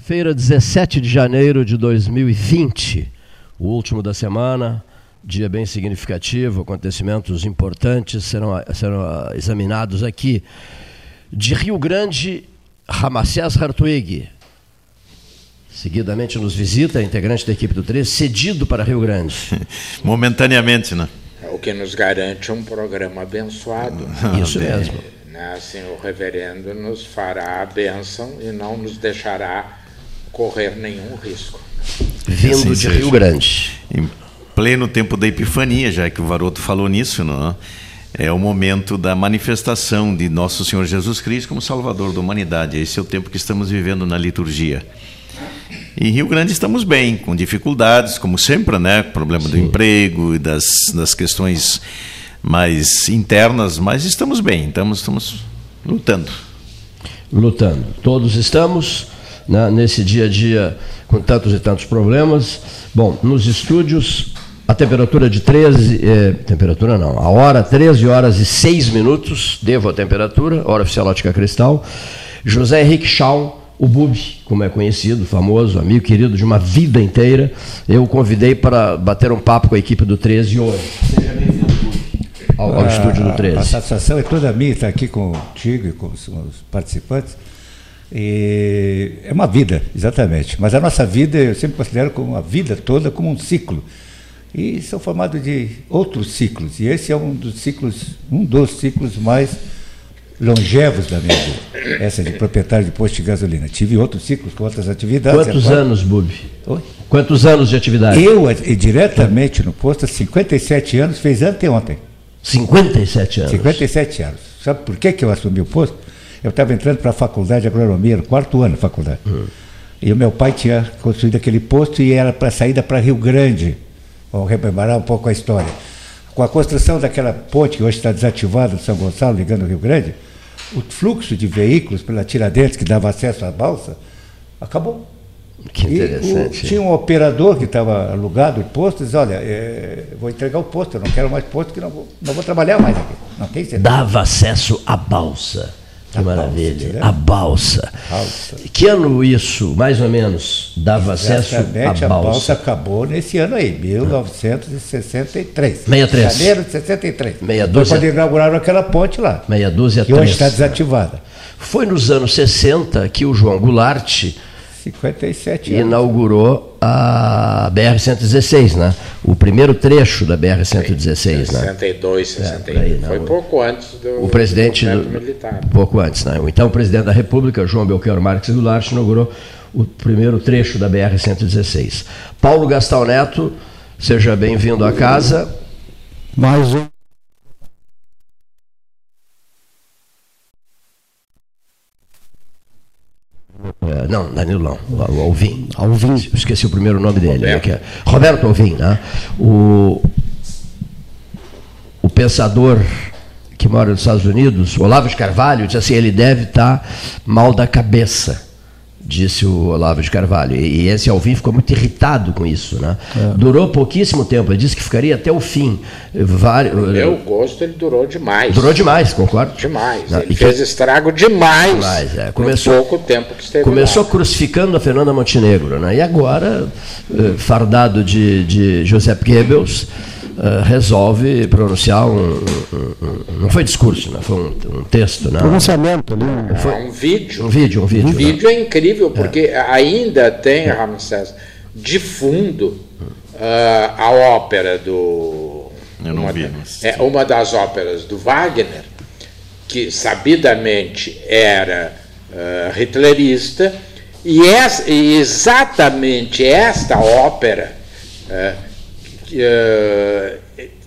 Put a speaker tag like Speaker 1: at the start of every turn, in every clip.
Speaker 1: Quinta-feira, 17 de janeiro de 2020, o último da semana, dia bem significativo, acontecimentos importantes serão, serão ah, examinados aqui. De Rio Grande, Ramacés Hartwig. Seguidamente nos visita, integrante da equipe do 3, cedido para Rio Grande.
Speaker 2: Momentaneamente, né?
Speaker 3: O que nos garante um programa abençoado.
Speaker 1: Isso mesmo.
Speaker 3: Né? Assim, o reverendo nos fará a bênção e não nos deixará correr nenhum risco.
Speaker 1: Vindo
Speaker 2: Assim
Speaker 1: de
Speaker 2: seja.
Speaker 1: Rio Grande.
Speaker 2: Em pleno tempo da Epifania, já que o Varoto falou nisso, não é? É o momento da manifestação de Nosso Senhor Jesus Cristo como Salvador da humanidade. Esse é o tempo que estamos vivendo na liturgia. Em Rio Grande estamos bem, com dificuldades, como sempre, né? Problema do emprego e das, das questões mais internas, mas estamos bem, estamos, estamos lutando.
Speaker 1: lutando. Todos estamos né, nesse dia a dia com tantos e tantos problemas. Bom, nos estúdios, a temperatura de 13, eh, temperatura não, a hora 13 horas e 6 minutos, devo a temperatura, hora oficial ótica cristal. José Henrique Schau, o Bubi, como é conhecido, famoso, amigo querido de uma vida inteira, eu o convidei para bater um papo com a equipe do 13 hoje. Seja bem-vindo, Bubi, ao, ao estúdio do
Speaker 4: A
Speaker 1: 13.
Speaker 4: satisfação é toda minha estar aqui contigo e com os participantes. E é uma vida, exatamente. Mas a nossa vida eu sempre considero como a vida toda como um ciclo. E são formados de outros ciclos. E esse é um dos ciclos, um dos ciclos mais longevos da minha vida. Essa de proprietário de posto de gasolina. Tive outros ciclos com outras atividades.
Speaker 1: Quantos
Speaker 4: Agora-
Speaker 1: anos, Bubi?
Speaker 4: Oi?
Speaker 1: Quantos anos de atividade?
Speaker 4: Eu, e diretamente no posto, há 57 anos, fez anteontem.
Speaker 1: 57 anos.
Speaker 4: 57 anos. Sabe por que, que eu assumi o posto? Eu estava entrando para a faculdade de agronomia, no quarto ano da faculdade. E o meu pai tinha construído aquele posto e era para saída para Rio Grande. Vamos rememorar um pouco a história. Com a construção daquela ponte que hoje está desativada de São Gonçalo, ligando o Rio Grande, o fluxo de veículos pela Tiradentes, que dava acesso à balsa, acabou.
Speaker 1: Que
Speaker 4: E o-
Speaker 1: interessante.
Speaker 4: tinha um operador que estava alugado o posto, diz, olha, é, vou entregar o posto, eu não quero mais posto, que não vou, não vou trabalhar mais aqui. Não tem certeza.
Speaker 1: Dava acesso à balsa. Que
Speaker 4: A
Speaker 1: maravilha.
Speaker 4: balsa, né?
Speaker 1: a balsa.
Speaker 4: Balsa.
Speaker 1: Que ano isso, mais ou menos, dava acesso à
Speaker 4: a balsa
Speaker 1: balsa?
Speaker 4: acabou nesse ano aí, 1963.
Speaker 1: 63.
Speaker 4: Janeiro de 63.
Speaker 1: Meia dúzia.
Speaker 4: quando inauguraram aquela ponte lá,
Speaker 1: Meia dúzia
Speaker 4: que hoje está desativada.
Speaker 1: Foi nos anos 60 que o João Goulart
Speaker 4: 57 anos.
Speaker 1: inaugurou a BR-116, né? O primeiro trecho da BR-116, né?
Speaker 3: 62, 61.
Speaker 1: por aí, não.
Speaker 3: Foi pouco antes do
Speaker 1: O presidente,
Speaker 3: do militar.
Speaker 1: pouco antes, né? Então, o presidente da República, João Belchior Marques Goulart, inaugurou o primeiro trecho da BR-116. Paulo Gastão Neto, seja bem-vindo à casa.
Speaker 5: Mais um.
Speaker 1: É, não, Danilo não, Alvim.
Speaker 5: Alvim.
Speaker 1: Esqueci o primeiro nome dele.
Speaker 3: Roberto.
Speaker 1: né, que é Roberto Alvim, né? O, o pensador que mora nos Estados Unidos, Olavo de Carvalho, disse assim, ele deve estar mal da cabeça, disse o Olavo de Carvalho. E, esse Alvim ficou muito irritado com isso, né? Durou pouquíssimo tempo, ele disse que ficaria até o fim. Vários,
Speaker 3: Meu gosto, ele durou demais.
Speaker 1: Durou demais, concordo?
Speaker 3: Demais. Ele
Speaker 1: E
Speaker 3: fez
Speaker 1: que-
Speaker 3: estrago demais.
Speaker 1: Demais, é.
Speaker 3: no
Speaker 1: Começou-
Speaker 3: pouco tempo que esteve
Speaker 1: Começou
Speaker 3: lá.
Speaker 1: crucificando a Fernanda Montenegro, né? e agora, eh, fardado de, de Joseph Goebbels, eh, resolve pronunciar um, um- um- Não foi discurso, né? foi um, um texto. Né?
Speaker 5: Pronunciamento ali. um-
Speaker 3: É um vídeo.
Speaker 1: Um vídeo, um vídeo.
Speaker 3: O
Speaker 1: né?
Speaker 3: vídeo é incrível, porque ainda tem, Ramsés, de fundo, ah, a ópera do.
Speaker 2: Eu não
Speaker 3: uma,
Speaker 2: vi, assisti.
Speaker 3: é uma das óperas do Wagner, que sabidamente era ah, hitlerista, e, essa- e exatamente esta ópera, ah, que, ah,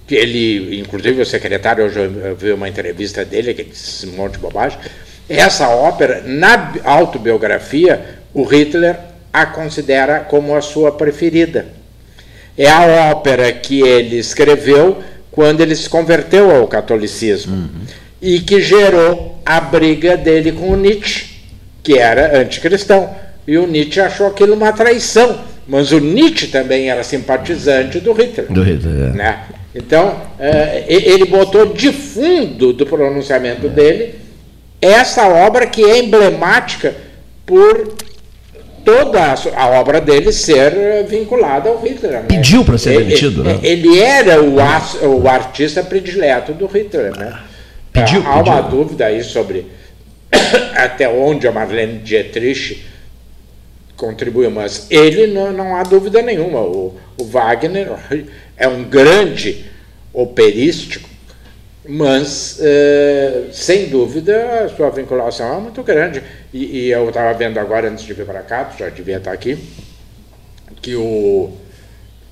Speaker 3: que ele, inclusive o secretário, hoje eu vi uma entrevista dele, que disse um monte de bobagem, essa ópera, na bi- autobiografia, o Hitler a considera como a sua preferida. É a ópera que ele escreveu quando ele se converteu ao catolicismo e que gerou a briga dele com o Nietzsche, que era anticristão. E o Nietzsche achou aquilo uma traição, mas o Nietzsche também era simpatizante do Hitler.
Speaker 1: Do Hitler, é.
Speaker 3: né? Então, e- ele botou de fundo do pronunciamento dele essa obra que é emblemática por toda a, obra dele ser vinculada ao Hitler. né?
Speaker 1: Pediu para ser
Speaker 3: Ele-
Speaker 1: demitido, né?
Speaker 3: Ele era o, as- o artista predileto do Hitler, né?
Speaker 1: Pediu,
Speaker 3: Há uma
Speaker 1: pediu.
Speaker 3: dúvida aí sobre até onde a Marlene Dietrich contribuiu, mas ele não, não há dúvida nenhuma. O, o Wagner é um grande operístico, mas eh, sem dúvida a sua vinculação é muito grande. E, e eu estava vendo agora, antes de vir para cá, já devia estar aqui, que o,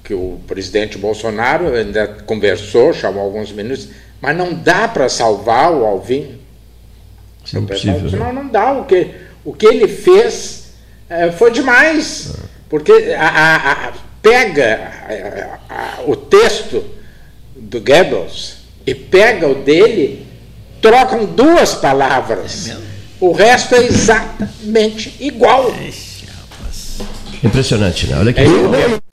Speaker 3: que o presidente Bolsonaro ainda conversou, chamou alguns ministros, mas não dá para salvar o Alvin.
Speaker 1: Isso é
Speaker 3: O pessoal
Speaker 1: impossível.
Speaker 3: disse,
Speaker 1: né?
Speaker 3: não, não dá. O que, o que ele fez eh, foi demais. Porque a, a- a- pega a- a- o texto do Goebbels e pega o dele, trocam duas palavras. o resto é exatamente igual.
Speaker 1: Impressionante, né? Olha aqui.
Speaker 3: É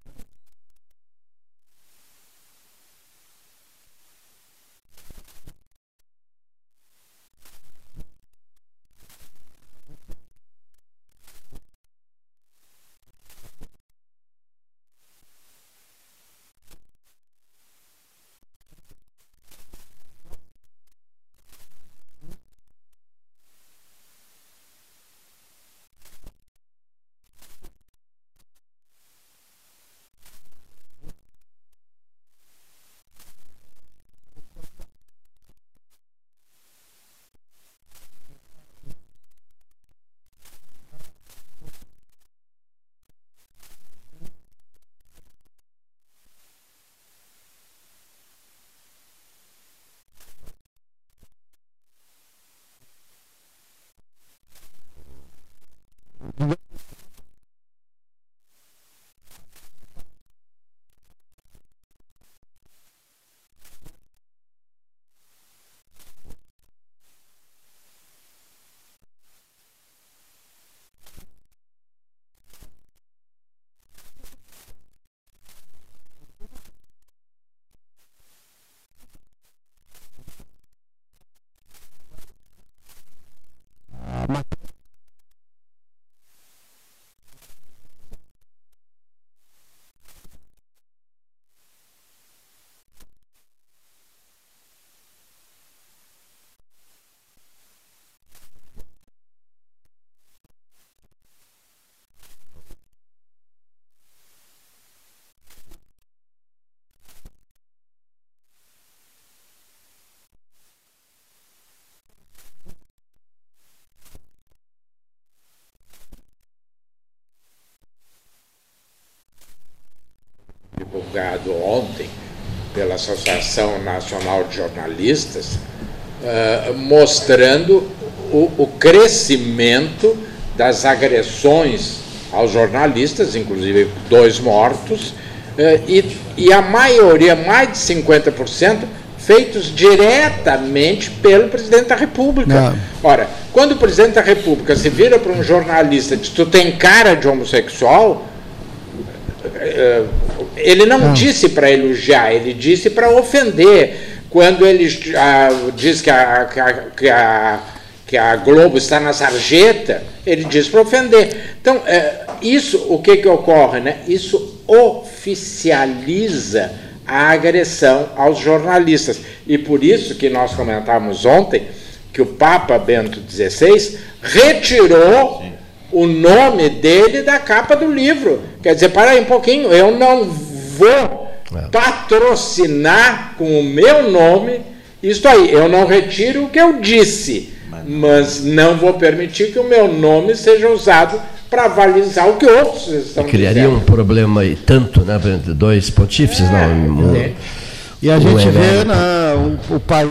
Speaker 3: Associação Nacional de Jornalistas, eh, mostrando o, o crescimento das agressões aos jornalistas, inclusive dois mortos, eh, e, e a maioria, mais de 50%, feitos diretamente pelo presidente da República. Ora, quando o presidente da República se vira para um jornalista e diz: Tu tem cara de homossexual, eh, ele não disse para elogiar, ele disse para ofender. Quando ele ah, diz que a, que, a, que, a, que a Globo está na sarjeta, ele diz para ofender. Então, eh, isso, o que, que ocorre? Né? Isso oficializa a agressão aos jornalistas. E por isso que nós comentamos ontem que o Papa Bento XVI retirou o nome dele da capa do livro. Quer dizer, para aí um pouquinho, eu não vou patrocinar com o meu nome isso aí. Eu não retiro o que eu disse, mas não vou permitir que o meu nome seja usado para avalizar o que outros estão
Speaker 1: Criaria
Speaker 3: dizendo.
Speaker 1: um problema aí, tanto, né? entre Dois pontífices, não. um-
Speaker 3: É,
Speaker 5: E a
Speaker 1: Um
Speaker 5: gente vê na, o, o país.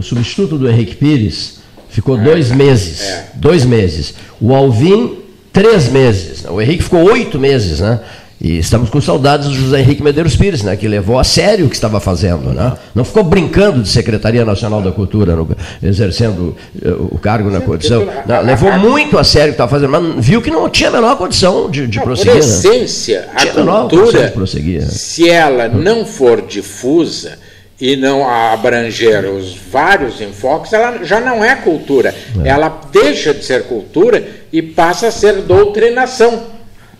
Speaker 1: O, substituto do Henrique Pires ficou é, dois meses. É. Dois meses. O Alvin, três meses. O Henrique ficou oito meses, né? E estamos com saudades do José Henrique Medeiros Pires, né, que levou a sério o que estava fazendo. Né? Não ficou brincando de Secretaria Nacional da Cultura, no, exercendo uh, o cargo na condição. Não, levou muito a sério o que estava fazendo, mas viu que não tinha a menor condição de, de não, prosseguir. Por
Speaker 3: né? essência, né? a cultura, prosseguir, né? se ela não for difusa e não abranger os vários enfoques, ela já não é cultura. É. Ela deixa de ser cultura e passa a ser doutrinação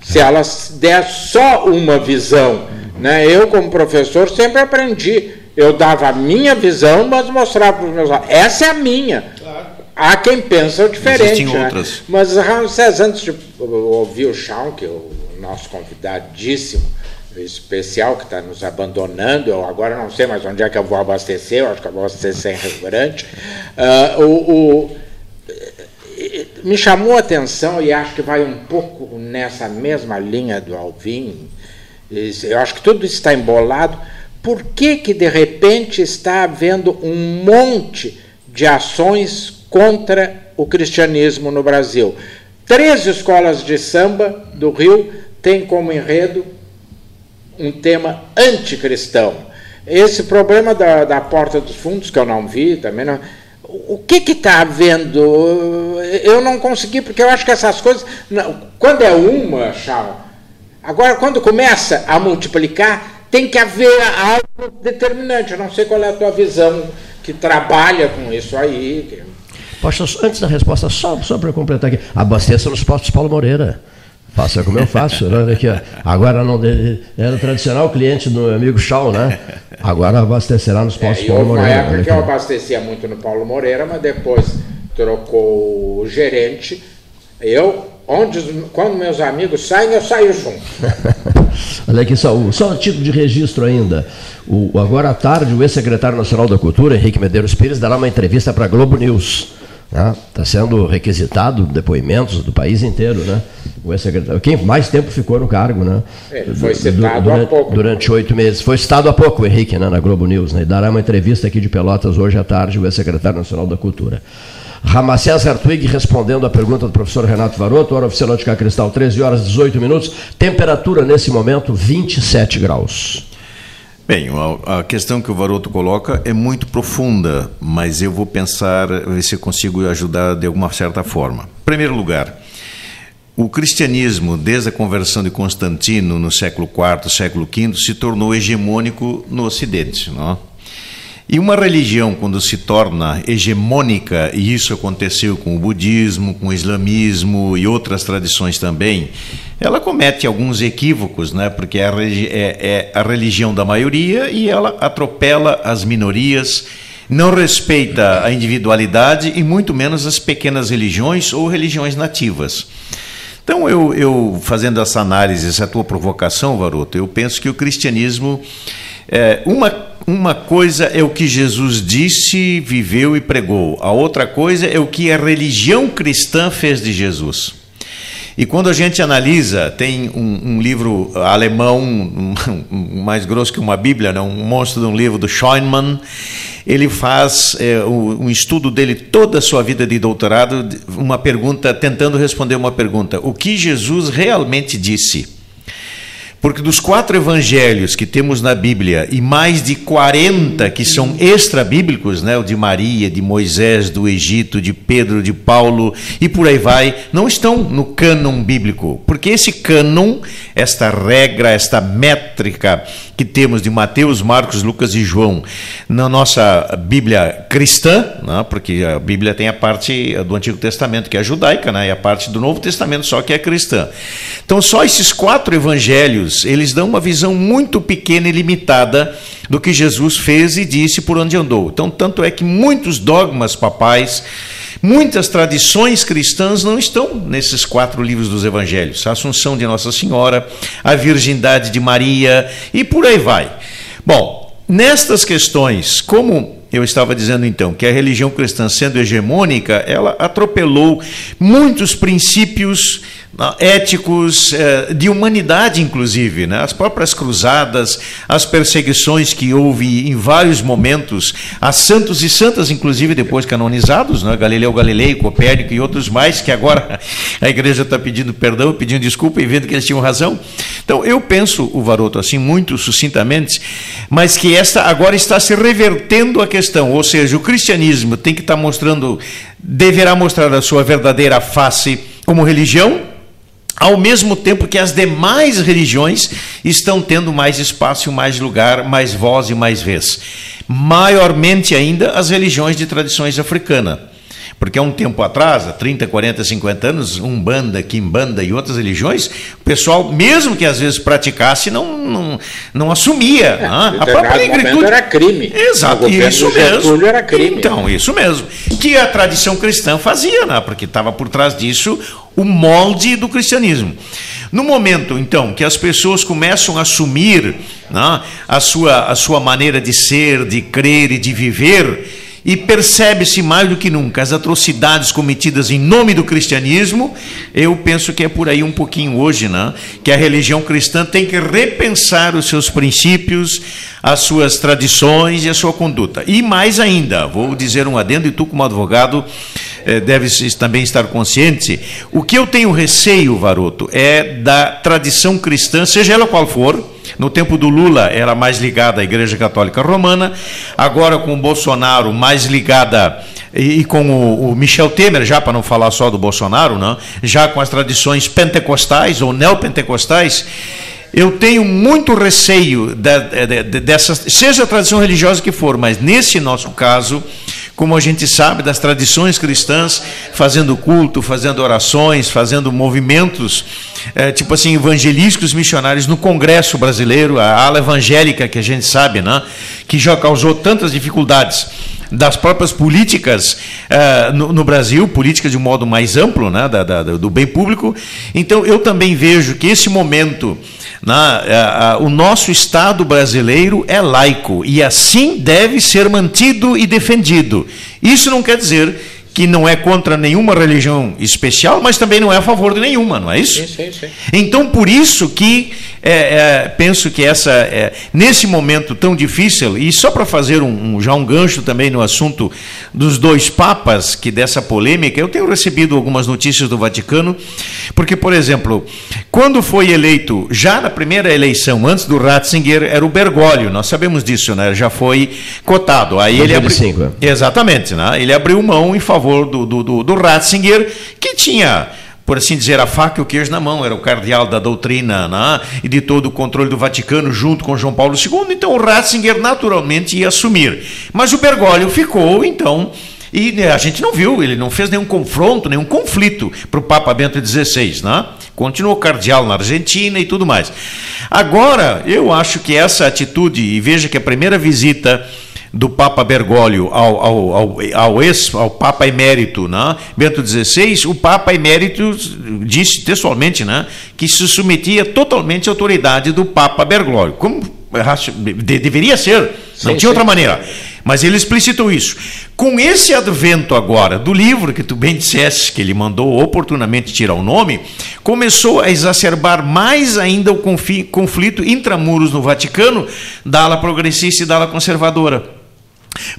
Speaker 3: se elas der só uma visão. Né? Eu, como professor, sempre aprendi. Eu dava a minha visão, mas mostrava para os meus alunos. Essa é a minha. Claro. Há quem pensa diferente. Existem né? outras. Mas, Ramsés, antes de ouvir o Chão, que é o nosso convidadíssimo, especial, que está nos abandonando, eu agora não sei mais onde é que eu vou abastecer, eu acho que eu vou abastecer em restaurante. Uh, o, o me chamou a atenção e acho que vai um pouco nessa mesma linha do Alvin. Eu acho que tudo está embolado. Por que, que de repente está havendo um monte de ações contra o cristianismo no Brasil? Três escolas de samba do Rio têm como enredo um tema anticristão. Esse problema da, da porta dos fundos, que eu não vi, também não o que está havendo? Eu não consegui, porque eu acho que essas coisas. Não, quando é uma, Charles, agora quando começa a multiplicar, tem que haver algo determinante. Eu não sei qual é a tua visão que trabalha com isso aí.
Speaker 1: Pastor, antes da resposta, só, só para completar aqui, abasteça nos postos Paulo Moreira. Faça como eu faço. Né? Aqui, agora não era o tradicional cliente do meu amigo Shaw, né? Agora abastecerá nos postos é, Paulo Moreira. Na
Speaker 3: época que eu abastecia muito no Paulo Moreira, mas depois trocou o gerente. Eu, onde, quando meus amigos saem, eu saio junto.
Speaker 1: Olha aqui só, só título de registro ainda. O, agora à tarde, o ex-secretário nacional da Cultura, Henrique Medeiros Pires, dará uma entrevista para a Globo News. Está né? sendo requisitado depoimentos do país inteiro, né? O ex-secretário, quem mais tempo ficou no cargo, né?
Speaker 3: Ele foi citado durante, há pouco.
Speaker 1: Durante oito meses. Foi citado há pouco Henrique, né, na Globo News, né? E dará uma entrevista aqui de Pelotas hoje à tarde, o ex-secretário nacional da Cultura. Ramacés Hartwig respondendo à pergunta do professor Renato Varoto, hora oficial de Cristal, 13 horas 18 minutos. Temperatura nesse momento, 27 graus.
Speaker 2: Bem, a questão que o Varoto coloca é muito profunda, mas eu vou pensar, ver se eu consigo ajudar de alguma certa forma. Em primeiro lugar, o cristianismo, desde a conversão de Constantino no século IV, século V, se tornou hegemônico no Ocidente. Não? E uma religião, quando se torna hegemônica, e isso aconteceu com o budismo, com o islamismo e outras tradições também, ela comete alguns equívocos, né? porque é, é, é a religião da maioria e ela atropela as minorias, não respeita a individualidade e muito menos as pequenas religiões ou religiões nativas. Então, eu, eu fazendo essa análise, essa tua provocação, Varoto, eu penso que o cristianismo é, uma, uma coisa é o que Jesus disse, viveu e pregou, a outra coisa é o que a religião cristã fez de Jesus. E quando a gente analisa, tem um, um livro alemão, um, um, mais grosso que uma Bíblia, né? um monstro de um livro do Scheinmann. Ele faz é, um estudo dele toda a sua vida de doutorado, uma pergunta, tentando responder uma pergunta: o que Jesus realmente disse? Porque dos quatro evangelhos que temos na Bíblia e mais de 40 que são extra-bíblicos, né, o de Maria, de Moisés, do Egito, de Pedro, de Paulo e por aí vai, não estão no cânon bíblico. Porque esse cânon, esta regra, esta métrica que temos de Mateus, Marcos, Lucas e João na nossa Bíblia cristã, né, porque a Bíblia tem a parte do Antigo Testamento que é judaica né, e a parte do Novo Testamento só que é cristã. Então, só esses quatro evangelhos eles dão uma visão muito pequena e limitada do que Jesus fez e disse por onde andou. Então, tanto é que muitos dogmas papais, muitas tradições cristãs não estão nesses quatro livros dos evangelhos. A Assunção de Nossa Senhora, a Virgindade de Maria e por aí vai. Bom, nestas questões, como eu estava dizendo então que a religião cristã, sendo hegemônica, ela atropelou muitos princípios éticos, eh, de humanidade, inclusive. Né? As próprias cruzadas, as perseguições que houve em vários momentos, a santos e santas, inclusive, depois canonizados, né? Galileu Galilei, Copérnico e outros mais, que agora a igreja está pedindo perdão, pedindo desculpa e vendo que eles tinham razão. Então, eu penso, o Varoto, assim, muito sucintamente, mas que esta agora está se revertendo a questão, ou seja, o cristianismo tem que estar tá mostrando, deverá mostrar a sua verdadeira face como religião, ao mesmo tempo que as demais religiões estão tendo mais espaço, mais lugar, mais voz e mais vez. Maiormente ainda as religiões de tradições africanas. Porque há um tempo atrás, há 30, 40, 50 anos, Umbanda, Kimbanda e outras religiões, o pessoal, mesmo que às vezes praticasse, não, não, não assumia. É,
Speaker 3: né? A própria negritude era crime.
Speaker 2: Exato, isso mesmo. Era crime. Então, isso mesmo. Que a tradição cristã fazia, né? porque estava por trás disso o molde do cristianismo. No momento, então, que as pessoas começam a assumir né, a, sua, a sua maneira de ser, de crer e de viver, e percebe-se mais do que nunca as atrocidades cometidas em nome do cristianismo, eu penso que é por aí um pouquinho hoje, né? que a religião cristã tem que repensar os seus princípios, as suas tradições e a sua conduta. E mais ainda, vou dizer um adendo, e tu, como advogado, deve também estar consciente. O que eu tenho receio, Varoto, é da tradição cristã, seja ela qual for no tempo do Lula era mais ligada à Igreja Católica Romana, agora com o Bolsonaro mais ligada e, com o, Michel Temer, já para não falar só do Bolsonaro, não, já com as tradições pentecostais ou neopentecostais, eu tenho muito receio de, de, de, dessa, seja a tradição religiosa que for, mas nesse nosso caso, como a gente sabe das tradições cristãs, fazendo culto, fazendo orações, fazendo movimentos, é, tipo assim, evangelísticos missionários no Congresso brasileiro, a ala evangélica que a gente sabe, né, que já causou tantas dificuldades das próprias políticas uh, no, no, Brasil, políticas de um modo mais amplo, né, da, da, do bem público. Então, eu também vejo que esse momento na, a, a, o nosso Estado brasileiro é laico e assim deve ser mantido e defendido. Isso não quer dizer que não é contra nenhuma religião especial, mas também não é a favor de nenhuma, não é isso? Sim, sim, sim. Então, por isso que é, é, penso que essa, é, nesse momento tão difícil, e só para fazer um, um, já um gancho também no assunto dos dois papas, que dessa polêmica, eu tenho recebido algumas notícias do Vaticano, porque, por exemplo, quando foi eleito, já na primeira eleição, antes do Ratzinger, era o Bergoglio, nós sabemos disso, né? já foi cotado. Aí ele abriu, Exatamente, né? ele abriu mão em favor favor do, do, do Ratzinger, que tinha por assim dizer, a faca e o queijo na mão, era o cardeal da doutrina né? e de todo o controle do Vaticano junto com João Paulo II, então o Ratzinger naturalmente ia assumir. Mas o Bergoglio ficou, então, e né, a gente não viu, ele não fez nenhum confronto, nenhum conflito para o Papa Bento XVI, né? continuou cardeal na Argentina e tudo mais. Agora, eu acho que essa atitude, e veja que a primeira visita do Papa Bergoglio ao, ao, ao, ao, ex, ao Papa Emérito né? Bento XVI, o Papa Emérito disse textualmente né, que se submetia totalmente à autoridade do Papa Bergoglio, como deveria ser, não sim, tinha sim. outra maneira. Mas ele explicitou isso. Com esse advento agora do livro, que tu bem disseste, que ele mandou oportunamente tirar o nome, começou a exacerbar mais ainda o conflito intramuros no Vaticano da ala progressista e da ala conservadora.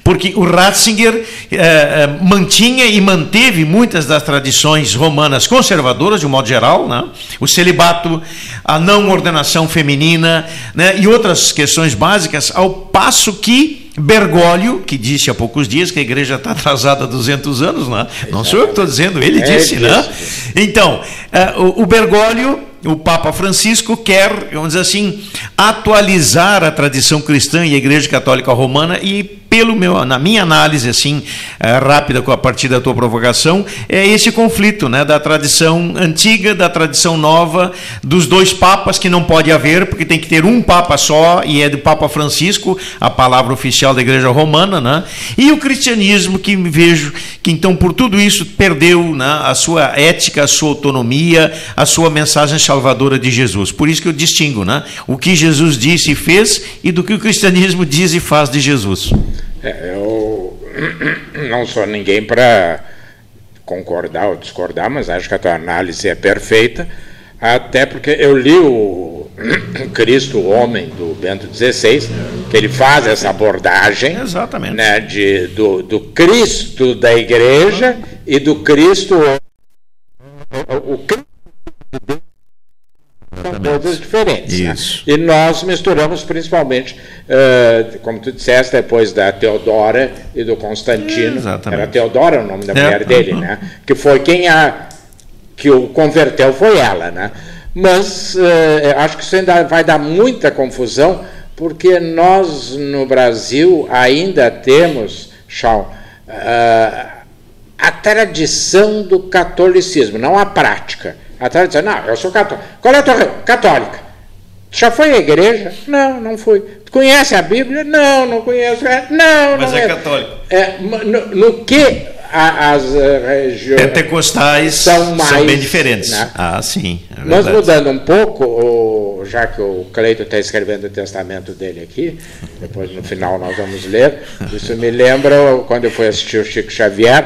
Speaker 2: Porque o Ratzinger eh, eh, mantinha e manteve muitas das tradições romanas conservadoras, de um modo geral, né? o celibato, a não ordenação feminina né? e outras questões básicas, ao passo que Bergoglio, que disse há poucos dias que a igreja está atrasada há 200 anos, né? não sou eu que estou dizendo, ele é, disse. Né? Então, eh, o, o Bergoglio o Papa Francisco quer, vamos dizer assim, atualizar a tradição cristã e a Igreja Católica Romana e pelo meu, na minha análise assim é, rápida a partir da tua provocação é esse conflito, né, da tradição antiga, da tradição nova, dos dois papas que não pode haver porque tem que ter um papa só e é do Papa Francisco, a palavra oficial da Igreja Romana, né, e o cristianismo que vejo que então por tudo isso perdeu, né, a sua ética, a sua autonomia, a sua mensagem salvadora de Jesus. Por isso que eu distingo, né, o que Jesus disse e fez e do que o cristianismo diz e faz de Jesus.
Speaker 3: É, eu não sou ninguém para concordar ou discordar, mas acho que a tua análise é perfeita, até porque eu li o Cristo o Homem do Bento XVI, que ele faz essa abordagem
Speaker 2: Exatamente.
Speaker 3: né, de, do, do Cristo da igreja e do Cristo o, Cristo são coisas diferentes. né?
Speaker 2: Isso.
Speaker 3: E nós misturamos principalmente, eh, como tu disseste, depois da Teodora e do Constantino.
Speaker 2: Exatamente.
Speaker 3: Era Teodora o nome da
Speaker 2: É,
Speaker 3: mulher dele,
Speaker 2: uhum.
Speaker 3: né? Que foi quem a que o converteu foi ela, né? Mas eh, acho que isso ainda vai dar muita confusão, porque nós no Brasil ainda temos, Shaw, ah, a tradição do catolicismo, não a prática. A tradição, não, eu sou católico. Qual é a tua católica? Já foi à igreja? Não, não fui. Conhece a Bíblia? Não, não conheço. É, Não,
Speaker 2: Mas
Speaker 3: não
Speaker 2: é
Speaker 3: é.
Speaker 2: católico.
Speaker 3: É, no, no que a- as eh, regiões.
Speaker 2: Pentecostais
Speaker 3: São
Speaker 2: são,
Speaker 3: mais,
Speaker 2: bem diferentes.
Speaker 3: né?
Speaker 2: Ah, sim. É
Speaker 3: mudando um pouco, o- já que o Cleito está escrevendo o testamento dele aqui, depois no final nós vamos ler, isso me lembra quando eu fui assistir o Chico Xavier,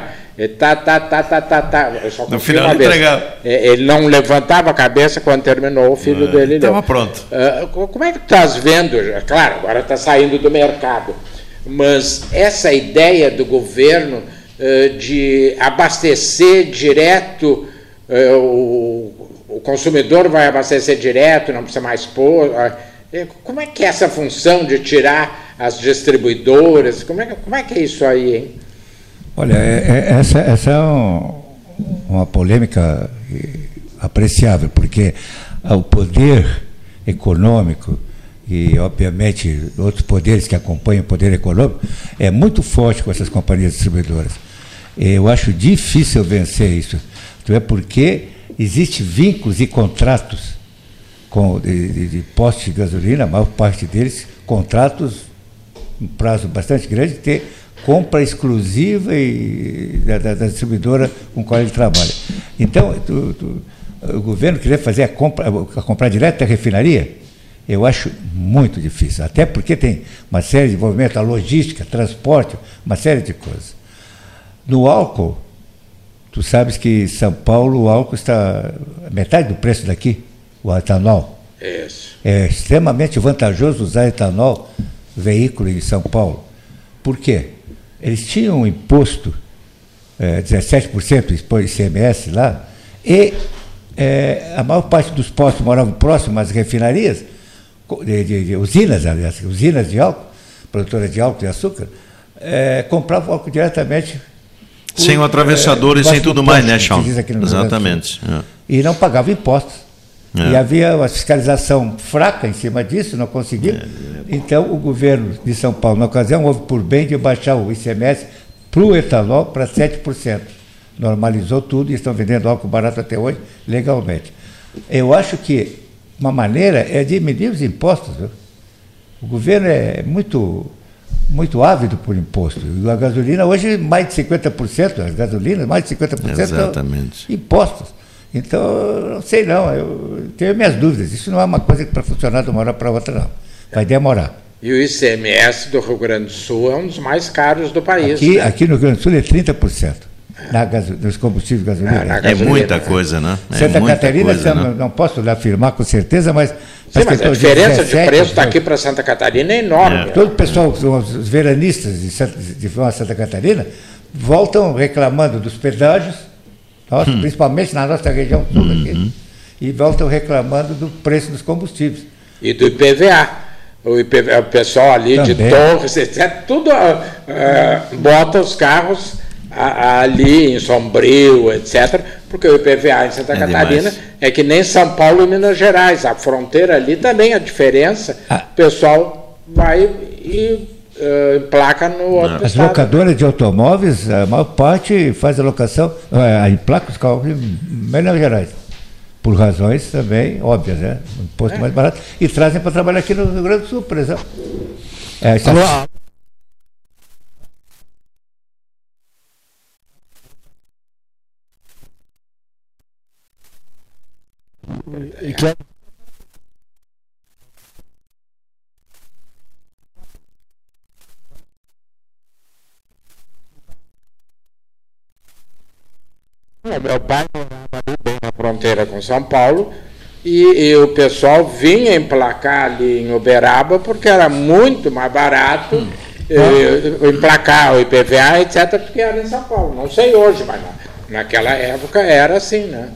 Speaker 3: tá, tá, tá, tá, tá, tá.
Speaker 2: No final ele entregava.
Speaker 3: É, Ele não levantava a cabeça quando terminou o filho dele.
Speaker 2: Estava pronto.
Speaker 3: Ah, co- como é que tu estás vendo? Claro, agora está saindo do mercado, mas essa ideia do governo eh, de abastecer direto, eh, o, o consumidor vai abastecer direto, não precisa mais pôr. ah, Como é que é essa função de tirar as distribuidoras? Como é, que- como é que é isso aí, hein?
Speaker 4: Olha, é- é- essa, essa é um- uma polêmica apreciável, porque o poder econômico e, obviamente, outros poderes que acompanham o poder econômico é muito forte com essas companhias distribuidoras. Eu acho difícil vencer isso, é porque existem vínculos e contratos com, de, de, de postos de gasolina, a maior parte deles, contratos um prazo bastante grande, de ter compra exclusiva e, da, da- da distribuidora com qual ele trabalha. Então, tu- tu- o governo querer fazer a compra, a comprar direto da refinaria, eu acho muito difícil, até porque tem uma série de envolvimento, a logística, transporte, uma série de coisas. No álcool, tu sabes que em São Paulo o álcool está metade do preço daqui, o etanol.
Speaker 3: Isso.
Speaker 4: É extremamente vantajoso usar etanol veículo em São Paulo. Por quê? Eles tinham um imposto, é, 17% expo- ICMS lá, e é, a maior parte dos postos moravam próximos às refinarias, de, de- de usinas, aliás, usinas de álcool, produtoras de álcool e açúcar, é, compravam álcool diretamente.
Speaker 2: Sem o atravessador
Speaker 4: é,
Speaker 2: e sem
Speaker 4: embaixo do
Speaker 2: tudo mais, né,
Speaker 4: Sul
Speaker 2: Exatamente. é.
Speaker 4: e não pagava impostos.
Speaker 2: É.
Speaker 4: E havia uma fiscalização fraca em cima disso, não conseguiu. Então, o governo de São Paulo, na ocasião, houve por bem de baixar o ICMS para o etanol para 7%. Normalizou tudo e estão vendendo álcool barato até hoje, legalmente. Eu acho que uma maneira é diminuir os impostos. viu? O governo é muito, muito ávido por imposto. E a gasolina, hoje, mais de 50%, as gasolinas, mais de 50% são
Speaker 2: Exatamente.
Speaker 4: impostos. Então, não sei não, eu tenho minhas dúvidas. Isso não é uma coisa que para funcionar de uma hora para outra, não. Vai demorar.
Speaker 3: E o ICMS do Rio Grande do Sul é um dos mais caros do país.
Speaker 4: Aqui,
Speaker 3: né?
Speaker 4: aqui no Rio Grande do Sul é 30% na gaso, dos combustíveis de gasolina.
Speaker 3: Ah, na
Speaker 2: É
Speaker 3: gasolina.
Speaker 2: muita coisa, né? É
Speaker 4: Santa
Speaker 2: muita
Speaker 4: Catarina,
Speaker 2: coisa,
Speaker 4: não,
Speaker 2: né?
Speaker 4: não posso lhe afirmar com certeza, mas.
Speaker 3: Sim, mas a diferença de
Speaker 4: 17,
Speaker 3: preço
Speaker 4: né?
Speaker 3: daqui para Santa Catarina é enorme.
Speaker 4: Todo o pessoal, os veranistas de Santa, de Santa Catarina, voltam reclamando dos pedágios, nossa,
Speaker 2: Hum.
Speaker 4: principalmente na nossa região sul
Speaker 2: Uhum.
Speaker 4: aqui, e voltam reclamando do preço dos combustíveis.
Speaker 3: E do IPVA. O, IPVA, o pessoal ali de
Speaker 4: Também.
Speaker 3: Torres, etc., tudo ah, bota os carros ali em Sombrio, etc., porque o IPVA em Santa
Speaker 2: É
Speaker 3: Catarina
Speaker 2: demais.
Speaker 3: é que nem São Paulo e Minas Gerais. A fronteira ali também, a diferença,
Speaker 4: Ah.
Speaker 3: o pessoal vai e ah, emplaca no outro
Speaker 4: As
Speaker 3: estado.
Speaker 4: locadoras de automóveis, a maior parte faz a locação, eh, emplaca os carros em Minas Gerais. Por razões também óbvias, né? Um imposto mais barato. E trazem para trabalhar aqui no Rio Grande do Sul, por exemplo. É,
Speaker 5: Alô? E que-
Speaker 3: meu pai morava bem na fronteira com São Paulo e, e, o pessoal vinha emplacar ali em Uberaba porque era muito mais barato hum. eh, emplacar o IPVA, etc., porque era em São Paulo. Não sei hoje, mas naquela época era assim, né?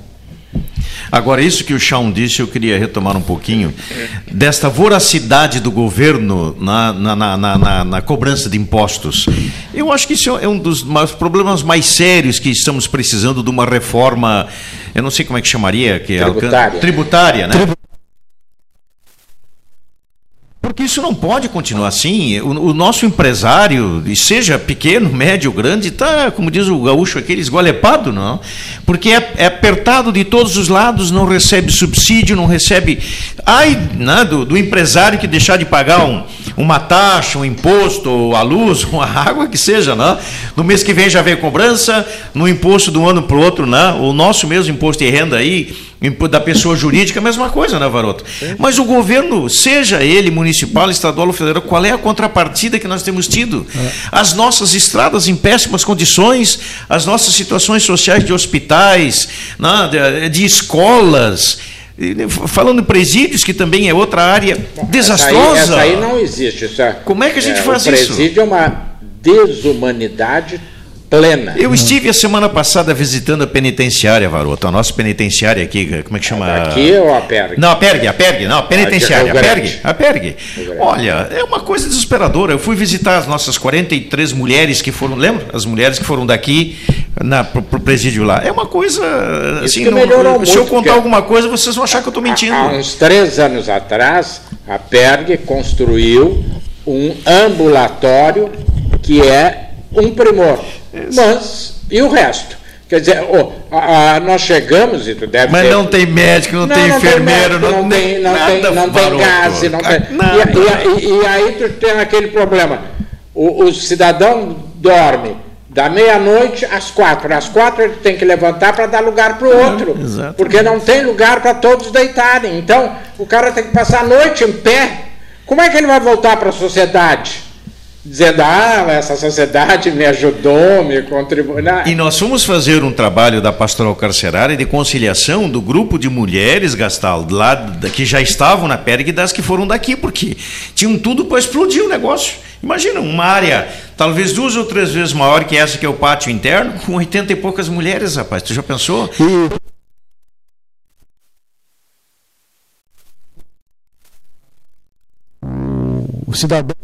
Speaker 2: Agora, isso que o Chão disse, eu queria retomar um pouquinho, desta voracidade do governo na, na, na, na, na cobrança de impostos. Eu acho que isso é um dos problemas mais sérios que estamos precisando de uma reforma, eu não sei como é que chamaria, que
Speaker 3: tributária,
Speaker 2: tributária né? Porque isso não pode continuar assim. O, o, nosso empresário, seja pequeno, médio, grande, está, como diz o gaúcho, aquele esgualepado, não? Porque é, é, apertado de todos os lados, não recebe subsídio, não recebe. Ai né, do, do empresário que deixar de pagar um, uma taxa, um imposto, a luz, uma água, que seja, não? No mês que vem já vem cobrança, no imposto um ano para o outro, não? o nosso mesmo imposto de renda aí da pessoa jurídica, a mesma coisa, né, Varoto? Mas o governo, seja ele municipal, estadual ou federal, qual é a contrapartida que nós temos tido? É. As nossas estradas em péssimas condições, as nossas situações sociais de hospitais, né, de, de escolas. Falando em presídios, que também é outra área desastrosa.
Speaker 3: Essa aí, essa aí não existe. Isso é,
Speaker 2: Como é que a gente
Speaker 3: é,
Speaker 2: faz
Speaker 3: isso? O presídio isso? é uma desumanidade plena.
Speaker 2: Eu estive a semana passada visitando a penitenciária, Varoto, a nossa penitenciária aqui, como é que chama?
Speaker 3: Aqui ou a PERG?
Speaker 2: Não, a PERG, a PERG, não, a penitenciária, a PERG, a PERG. Olha, é uma coisa desesperadora. Eu fui visitar as nossas 43 mulheres que foram, lembra? As mulheres que foram daqui na, pro, pro presídio lá. É uma coisa, assim, não,
Speaker 3: muito,
Speaker 2: se eu contar alguma coisa, vocês vão achar que eu estou mentindo. Há,
Speaker 3: há uns três anos atrás, a PERG construiu um ambulatório que é um primor. Mas, e o resto? Quer dizer, oh, a, a, nós chegamos e tu deve
Speaker 2: Mas ter... não tem médico, não, não tem não enfermeiro,
Speaker 3: tem médico, não, tem, não nada tem, não tem gás, não tem. E, e, e, aí tu tem aquele problema. O, o cidadão dorme da meia-noite às quatro. Às quatro ele tem que levantar para dar lugar para o outro. porque não tem lugar para todos deitarem. Então, o cara tem que passar a noite em pé. Como é que ele vai voltar para a sociedade? Dizendo, ah, essa sociedade me ajudou, me contribuiu.
Speaker 2: E nós fomos fazer um trabalho da pastoral carcerária de conciliação do grupo de mulheres, Gastal, lá que já estavam na PERG das que foram daqui, porque tinham tudo para explodir o negócio. Imagina, uma área talvez duas ou três vezes maior que essa que é o pátio interno, com 80 e poucas mulheres, rapaz. Tu já pensou?
Speaker 5: O cidadão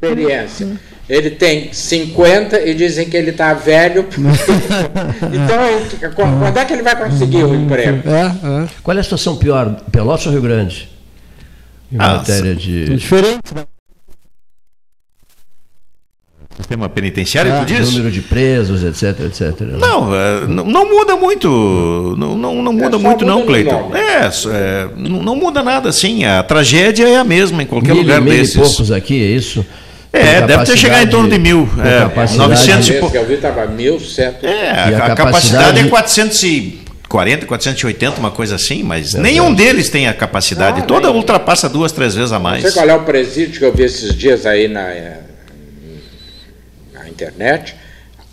Speaker 3: experiência. Ele tem 50 e dizem que ele está velho. então, quando é que ele vai conseguir o emprego? É,
Speaker 1: é. Qual é a situação pior, Pelotas ou Rio Grande? Em ah, matéria de.
Speaker 5: É diferente, né?
Speaker 2: Sistema penitenciário, ah, tu diz?
Speaker 1: Número de presos, etc, etc.
Speaker 2: Né? Não, é, não, não, muda muito. Não, não, não muda é, muito, muda não, Cleiton. É, é, não, não, muda nada, sim. A tragédia é a mesma em qualquer mil, lugar
Speaker 1: mil
Speaker 2: desses.
Speaker 1: E poucos aqui, é isso?
Speaker 2: É, deve ter chegado em torno de mil. É, 900
Speaker 3: e pouco. que eu vi estava mil, certo?
Speaker 2: É, a, a, capacidade... capacidade é 440, 480, uma coisa assim, mas Verdade. nenhum deles tem a capacidade. Ah, Toda nem... ultrapassa duas, três vezes a mais.
Speaker 3: Você qual é o presídio que eu vi esses dias aí na, eh, na internet?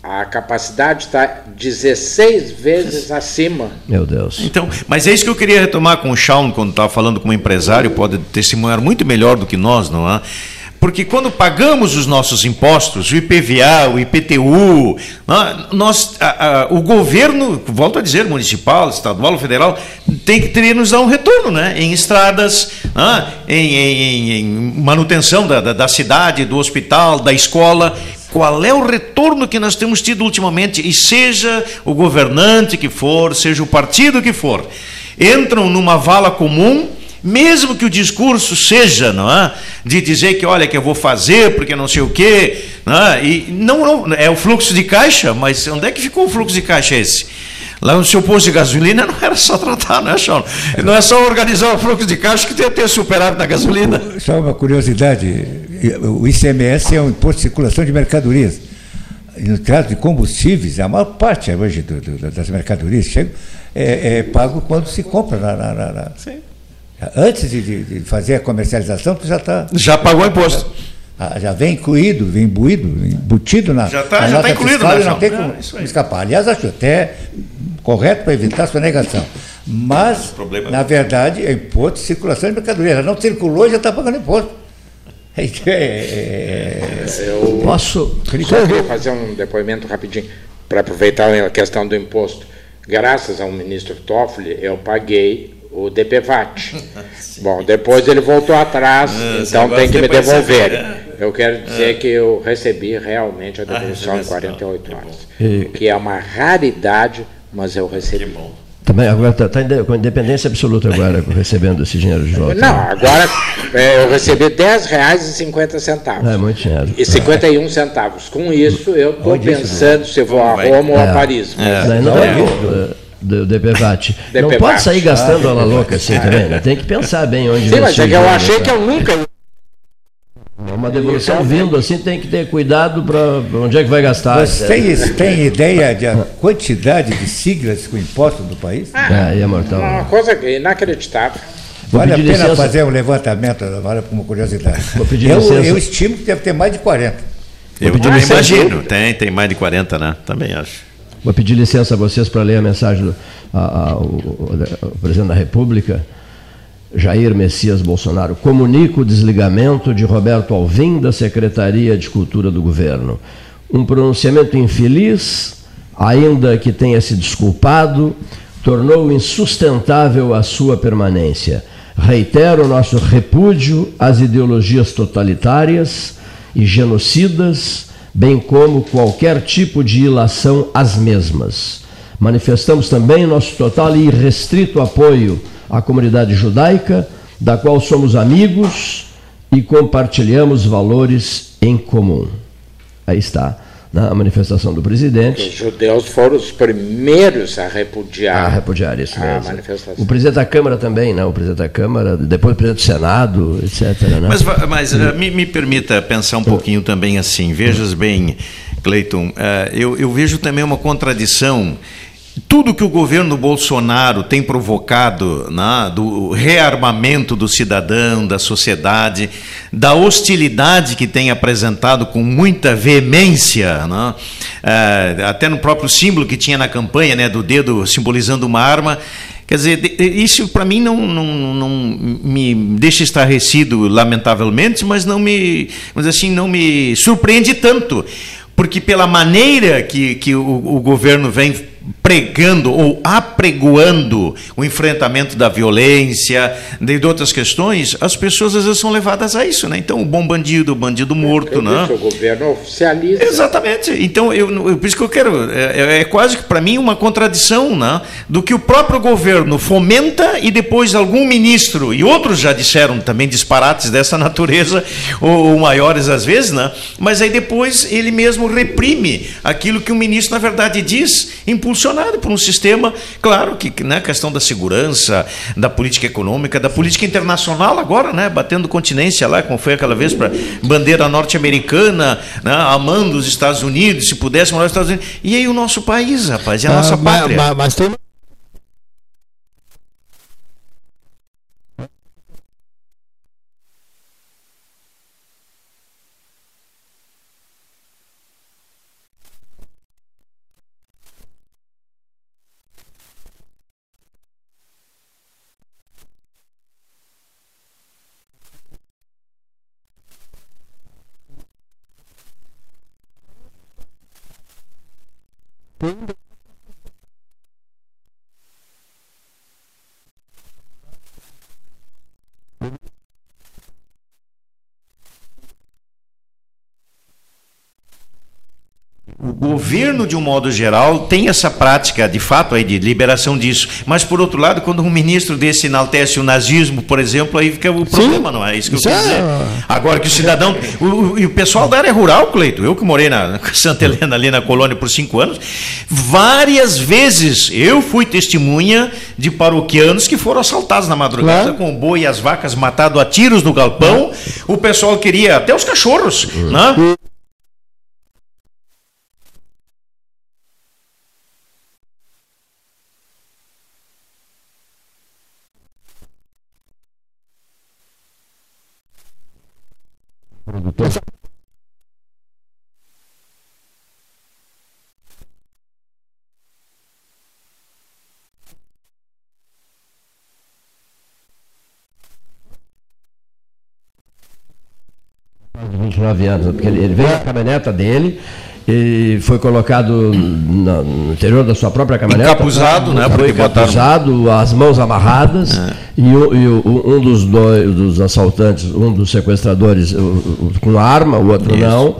Speaker 3: A capacidade está 16 vezes acima.
Speaker 1: Meu Deus.
Speaker 2: Então, mas é isso que eu queria retomar com o Shawn, quando estava falando com um empresário, pode testemunhar muito melhor do que nós, não é? Porque quando pagamos os nossos impostos, o IPVA, o IPTU, né, nós, a, a, o governo, volto a dizer, municipal, estadual, federal, tem que ter nos dar um retorno, né? Em estradas, né, em, em, em, manutenção da, da, da cidade, do hospital, da escola qual é o retorno que nós temos tido ultimamente, e seja o governante que for, seja o partido que for, entram numa vala comum mesmo que o discurso seja não é, de dizer que olha que eu vou fazer porque não sei o quê, não é, e não, não é o fluxo de caixa, mas onde é que ficou o fluxo de caixa esse? Lá no seu posto de gasolina não era só tratar, não é, Sean? Não é só organizar o fluxo de caixa que tem que ter superávit na gasolina.
Speaker 4: Só uma curiosidade: o ICMS é um imposto de circulação de mercadorias. No caso de combustíveis, a maior parte hoje do, do, das mercadorias chegam, é, é, pago quando se compra na, na, na, Sim. Antes de, de, fazer a comercialização, tu já está.
Speaker 2: Já pagou o imposto.
Speaker 4: Já, já vem incluído, vem imbuído, embutido na.
Speaker 2: Já está tá incluído, né,
Speaker 4: Não tem como é, escapar. Aliás, acho até correto para evitar a sonegação. Mas, na verdade, é imposto de circulação de mercadoria. Ela não circulou e já está pagando imposto.
Speaker 3: É, é, eu posso. Só queria fazer um depoimento rapidinho para aproveitar a questão do imposto. Graças ao ministro Toffoli, eu paguei o DPVAT. Bom, depois ele voltou atrás, ah, então tem que me devolver. É. Eu quero dizer ah. que eu recebi realmente a ah, devolução em 48 horas, que é uma raridade, mas eu recebi. Que bom.
Speaker 1: Também agora está tá com independência absoluta agora, recebendo esse dinheiro de volta.
Speaker 3: Não, agora é, eu recebi R$ 10,50.
Speaker 1: É muito dinheiro.
Speaker 3: E 51 centavos. Com isso, eu estou pensando se vou a Roma ou a é. Paris.
Speaker 1: É. Não, é, é, do DPVAT. Não pode sair gastando ah, ela louca assim também, né? Tem que pensar bem onde
Speaker 3: Sim, mas é que eu achei que eu nunca.
Speaker 1: É uma devolução vindo assim, tem que ter cuidado para onde é que vai gastar.
Speaker 4: Você tem, tem ideia da quantidade de siglas com imposto do país?
Speaker 3: Ah, é, é mortal. Uma coisa inacreditável.
Speaker 4: Vale a pena licença. fazer um levantamento, vale por uma curiosidade. Eu, eu, estimo que deve ter mais de 40.
Speaker 2: Eu, eu imagino, tem, tem mais de 40, né? Também acho.
Speaker 1: Vou pedir licença a vocês para ler a mensagem do presidente da República, Jair Messias Bolsonaro. Comunico o desligamento de Roberto Alvim da Secretaria de Cultura do Governo. Um pronunciamento infeliz, ainda que tenha se desculpado, tornou insustentável a sua permanência. Reitero nosso repúdio às ideologias totalitárias e genocidas bem como qualquer tipo de ilação às mesmas. Manifestamos também nosso total e irrestrito apoio à comunidade judaica, da qual somos amigos e compartilhamos valores em comum. Aí está na manifestação do presidente.
Speaker 3: Os judeus foram os primeiros a repudiar,
Speaker 1: a repudiar isso mesmo. manifestação. O presidente da Câmara também, né? o presidente da Câmara, depois o presidente do Senado, etc. Né?
Speaker 2: Mas, mas uh, me, me, permita pensar um pouquinho também assim. Vejas bem, Cleiton, uh, eu, eu vejo também uma contradição tudo que o governo Bolsonaro tem provocado, né, do rearmamento do cidadão, da sociedade, da hostilidade que tem apresentado com muita veemência, né, é, até no próprio símbolo que tinha na campanha, né, do dedo simbolizando uma arma. Quer dizer, isso para mim não, não, não me deixa estarrecido, lamentavelmente, mas não me, mas assim, não me surpreende tanto, porque pela maneira que, que o, o governo vem pregando ou apregoando o enfrentamento da violência, de outras questões, as pessoas às vezes são levadas a isso, né? Então, o bom bandido, o bandido morto, né?
Speaker 3: O governo oficializa.
Speaker 2: Exatamente. Então, eu, eu por isso que eu quero, é, é quase que para mim uma contradição, né? Do que o próprio governo fomenta e depois algum ministro e outros já disseram também disparates dessa natureza ou, ou maiores às vezes, né? Mas aí depois ele mesmo reprime aquilo que o ministro na verdade diz, impulsionado por um sistema, claro que na né, questão da segurança, da política econômica, da política internacional agora, né, batendo continência lá, como foi aquela vez para bandeira norte-americana, né, amando os Estados Unidos, se pudesse morar nos Estados Unidos. E aí o nosso país, rapaz, é a nossa ah, pátria.
Speaker 5: Mas, mas tem
Speaker 2: O governo, de um modo geral, tem essa prática, de fato, aí, de liberação disso. Mas, por outro lado, quando um ministro desse enaltece o nazismo, por exemplo, aí fica o problema, não é isso que eu quero
Speaker 5: é-
Speaker 2: dizer. Agora que o cidadão. O, e o pessoal da área rural, Cleito, eu que morei na Santa Helena, ali na colônia, por cinco anos, várias vezes eu fui testemunha de paroquianos que foram assaltados na madrugada
Speaker 5: Claro.
Speaker 2: com o boi e as vacas matados a tiros no galpão. O pessoal queria, até os cachorros, né?
Speaker 1: De 29 anos, porque ele, ele veio na caminhoneta dele e foi colocado no interior da sua própria caminhonete.
Speaker 2: Encapuzado, né,
Speaker 1: Foi
Speaker 2: porque botaram-
Speaker 1: encapuzado, as mãos amarradas, e, o- e o- um dos, dois, dos assaltantes, um dos sequestradores o- com arma, o outro não,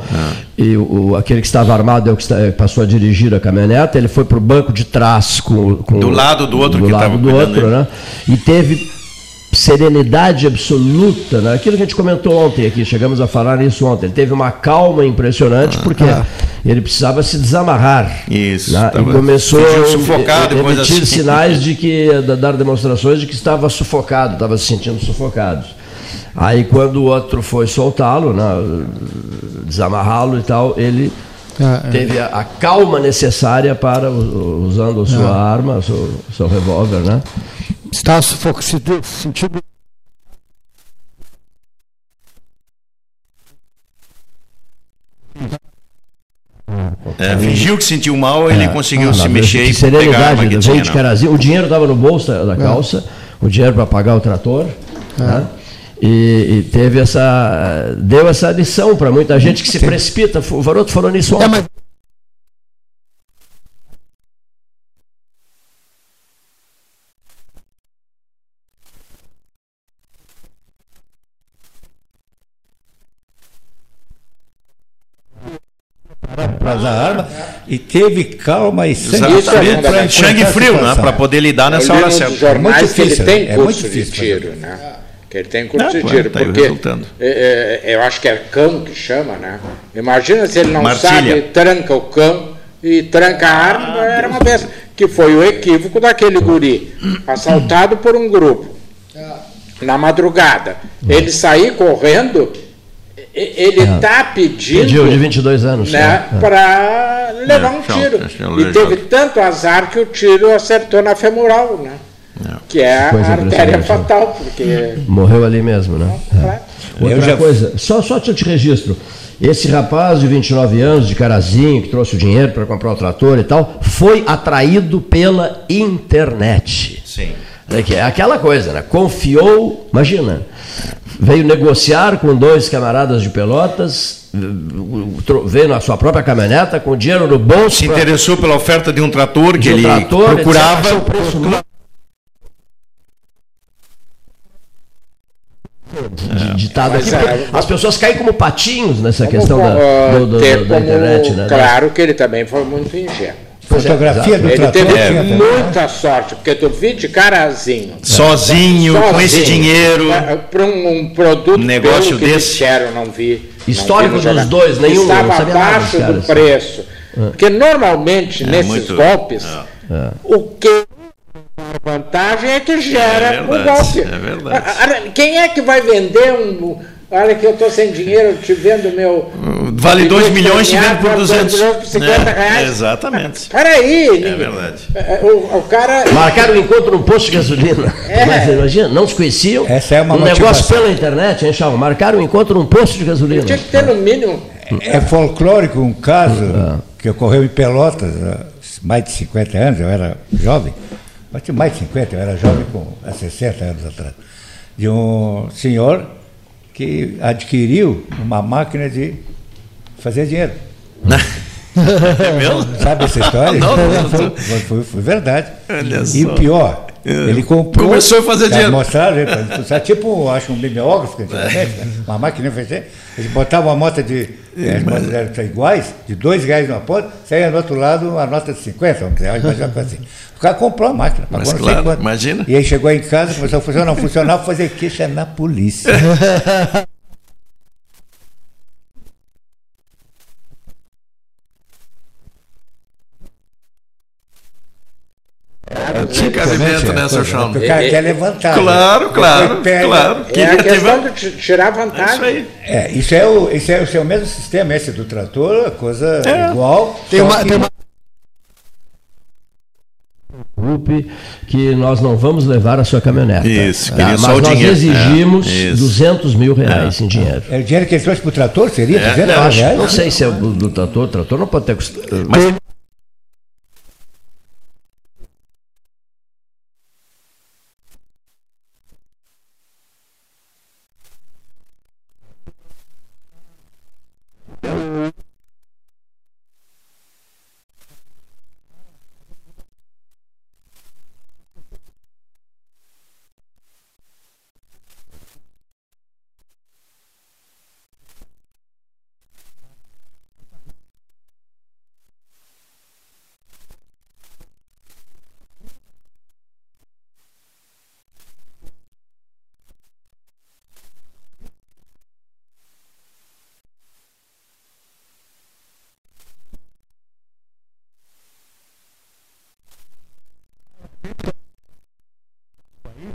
Speaker 1: e o, aquele que estava armado é o que está- passou a dirigir a caminhoneta, ele foi para o banco de trás com, com-
Speaker 2: Do lado do outro
Speaker 1: do
Speaker 2: que
Speaker 1: lado
Speaker 2: estava
Speaker 1: do outro,
Speaker 2: dele.
Speaker 1: né? E teve serenidade absoluta, né? aquilo que a gente comentou ontem aqui, chegamos a falar nisso ontem. Ele teve uma calma impressionante porque ele precisava se desamarrar.
Speaker 2: Isso,
Speaker 1: né? E começou a emitir
Speaker 2: assim.
Speaker 1: sinais de que, da- dar demonstrações de que estava sufocado, estava se sentindo sufocado. Aí quando o outro foi soltá-lo, né? desamarrá-lo e tal, ele
Speaker 5: Ah, é.
Speaker 1: teve a, a calma necessária para, usando a sua arma, o seu, seu revólver, né?
Speaker 5: Está sufocado, se deu- sentido.
Speaker 2: É, fingiu que sentiu mal, ele conseguiu se mexer e pegar a
Speaker 1: veio de. Carazinho. O dinheiro estava no bolso da, da calça, o dinheiro para pagar o trator. né? E, e teve essa. deu essa lição para muita gente que se precipita. O Varoto falou nisso ontem.
Speaker 5: É, mas
Speaker 4: para usar a arma e teve calma e sangue
Speaker 3: é
Speaker 4: frio para.
Speaker 2: Sangue frio, né? Para poder lidar nessa
Speaker 3: li
Speaker 2: hora certa.
Speaker 3: jornais
Speaker 4: muito
Speaker 3: que ele
Speaker 4: difícil,
Speaker 3: tem
Speaker 4: é muito
Speaker 3: curso de
Speaker 4: difícil
Speaker 3: tiro, né? Que ele tem curso
Speaker 2: Ah,
Speaker 3: de tiro,
Speaker 2: tá
Speaker 3: porque
Speaker 2: resultando.
Speaker 3: é, é, eu acho que é cão que chama, né? Imagina se ele não
Speaker 2: Martilha.
Speaker 3: sabe, tranca o cão e tranca a arma, era uma vez. Que foi o equívoco daquele guri, assaltado por um grupo, na madrugada. Ele sair correndo, ele está pedindo
Speaker 1: Pediu de 22 anos.
Speaker 3: né,
Speaker 1: é.
Speaker 3: para levar
Speaker 2: É,
Speaker 3: um tiro.
Speaker 2: deixa eu
Speaker 3: E
Speaker 2: ler
Speaker 3: teve tanto azar que o tiro acertou na femoral, né? Que é a
Speaker 1: Coisa
Speaker 3: artéria
Speaker 1: impressionante,
Speaker 3: fatal, porque.
Speaker 1: Morreu ali mesmo, né? Outra
Speaker 4: Eu já-
Speaker 1: coisa, só, só te registro. Esse rapaz de 29 anos, de Carazinho, que trouxe o dinheiro para comprar o trator e tal, foi atraído pela internet.
Speaker 2: Sim.
Speaker 1: É que é aquela coisa, né? Confiou, imagina, veio negociar com dois camaradas de Pelotas, veio na sua própria caminhoneta com dinheiro no bolso.
Speaker 2: Se
Speaker 1: pra-
Speaker 2: interessou pela oferta de um trator que
Speaker 1: de um
Speaker 2: ele
Speaker 1: trator,
Speaker 2: procurava.
Speaker 1: o preço ditado aqui,
Speaker 3: Mas,
Speaker 1: porque
Speaker 3: é,
Speaker 1: as pessoas caem como patinhos nessa questão da,
Speaker 3: ah,
Speaker 1: do- do-
Speaker 3: ter
Speaker 1: da
Speaker 3: como
Speaker 1: internet, né?
Speaker 3: Claro que ele também foi muito ingênuo.
Speaker 1: Pois é,
Speaker 4: Fotografia do
Speaker 3: Ele teve
Speaker 4: também.
Speaker 3: muita sorte, porque tu vi de carazinho.
Speaker 2: Sozinho, com esse
Speaker 3: sozinho,
Speaker 2: dinheiro.
Speaker 3: Para um, um produto
Speaker 2: Um negócio desse.
Speaker 3: disseram, não vi. não
Speaker 1: Histórico
Speaker 3: vi no
Speaker 1: dos
Speaker 3: jornal.
Speaker 1: dois, nenhum,
Speaker 3: Estava
Speaker 1: não
Speaker 3: abaixo do preço. Porque normalmente, nesses
Speaker 2: muito-
Speaker 3: golpes, o que a vantagem é que gera
Speaker 2: É
Speaker 3: o golpe.
Speaker 2: é verdade.
Speaker 3: Quem é que vai vender um. Olha que eu estou sem dinheiro, eu te vendo meu.
Speaker 2: Vale 2
Speaker 3: bilhete
Speaker 2: milhões, te vendo por
Speaker 3: dois
Speaker 2: 200.
Speaker 3: milhões por 50
Speaker 2: É,
Speaker 3: reais.
Speaker 2: exatamente.
Speaker 3: Peraí,
Speaker 2: É verdade.
Speaker 3: O, o cara.
Speaker 1: Marcaram um encontro no posto de gasolina.
Speaker 3: É.
Speaker 1: Mas imagina, não se conheciam.
Speaker 4: Essa é uma
Speaker 1: Um negócio
Speaker 4: motivação.
Speaker 1: pela internet, hein, Chão? Marcaram um encontro num posto de gasolina.
Speaker 3: Tinha que ter no mínimo.
Speaker 4: É folclórico um caso que ocorreu em Pelotas há mais de 50 anos, eu era jovem, mas mais de 50, eu era jovem com, há 60 anos atrás, de um senhor que adquiriu uma máquina de fazer dinheiro.
Speaker 2: É mesmo?
Speaker 4: Sabe essa história?
Speaker 2: Não, não,
Speaker 4: foi,
Speaker 2: não.
Speaker 4: foi, foi- foi verdade.
Speaker 2: Olha
Speaker 4: e
Speaker 2: só.
Speaker 4: o pior, ele comprou.
Speaker 2: Começou a fazer dinheiro.
Speaker 4: Mostrar, né, tipo, acho um que antigamente, né, uma máquina fez Eles botavam uma nota de.
Speaker 2: É,
Speaker 4: as motas eram iguais, de dois reais numa ponta, saía do outro lado uma nota de 50, vamos dizer, coisa assim. O cara comprou a máquina, pagou
Speaker 2: Mas claro, imagina.
Speaker 4: E aí chegou em casa, começou a funcionar, não funcionava, fazer queixa na polícia.
Speaker 2: Tinha cabimento, né, seu Chão?
Speaker 4: O cara quer levantar.
Speaker 2: Claro,
Speaker 4: né?
Speaker 2: claro, claro.
Speaker 3: É a questão de ti- tirar
Speaker 2: É isso
Speaker 3: vantagem.
Speaker 2: aí.
Speaker 4: É, isso é o, isso é, isso é o mesmo sistema, esse do trator, coisa
Speaker 2: É.
Speaker 4: igual.
Speaker 5: Tem uma,
Speaker 4: que-
Speaker 5: tem uma,
Speaker 1: Grupo que nós não vamos levar a sua caminhonete.
Speaker 2: Isso,
Speaker 1: Ah,
Speaker 2: queria
Speaker 1: mas
Speaker 2: só o
Speaker 1: nós
Speaker 2: dinheiro.
Speaker 1: exigimos
Speaker 2: É, isso.
Speaker 1: 200 mil reais em dinheiro.
Speaker 4: É o dinheiro que ele trouxe pro trator, seria?
Speaker 2: É,
Speaker 4: 200
Speaker 2: não,
Speaker 4: reais?
Speaker 1: não sei se é do, do trator, o trator não pode ter custado.
Speaker 2: Mas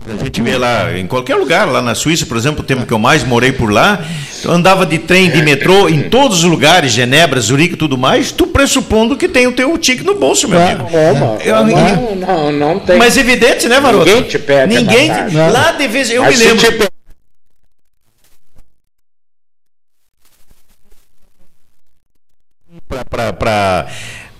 Speaker 2: A gente vê lá, em qualquer lugar, lá na Suíça, por exemplo, o tempo que eu mais morei por lá, eu andava de trem, de metrô, em todos os lugares, Genebra, Zurique e tudo mais, tu pressupondo que tem o teu ticket no bolso, meu amigo.
Speaker 3: Roma,
Speaker 2: Eu-
Speaker 3: Roma não, não, não tem.
Speaker 2: Mas evidente, né, Varoto?
Speaker 3: Ninguém te pede
Speaker 2: Ninguém. Lá de vez eu me lembro.
Speaker 3: te pe-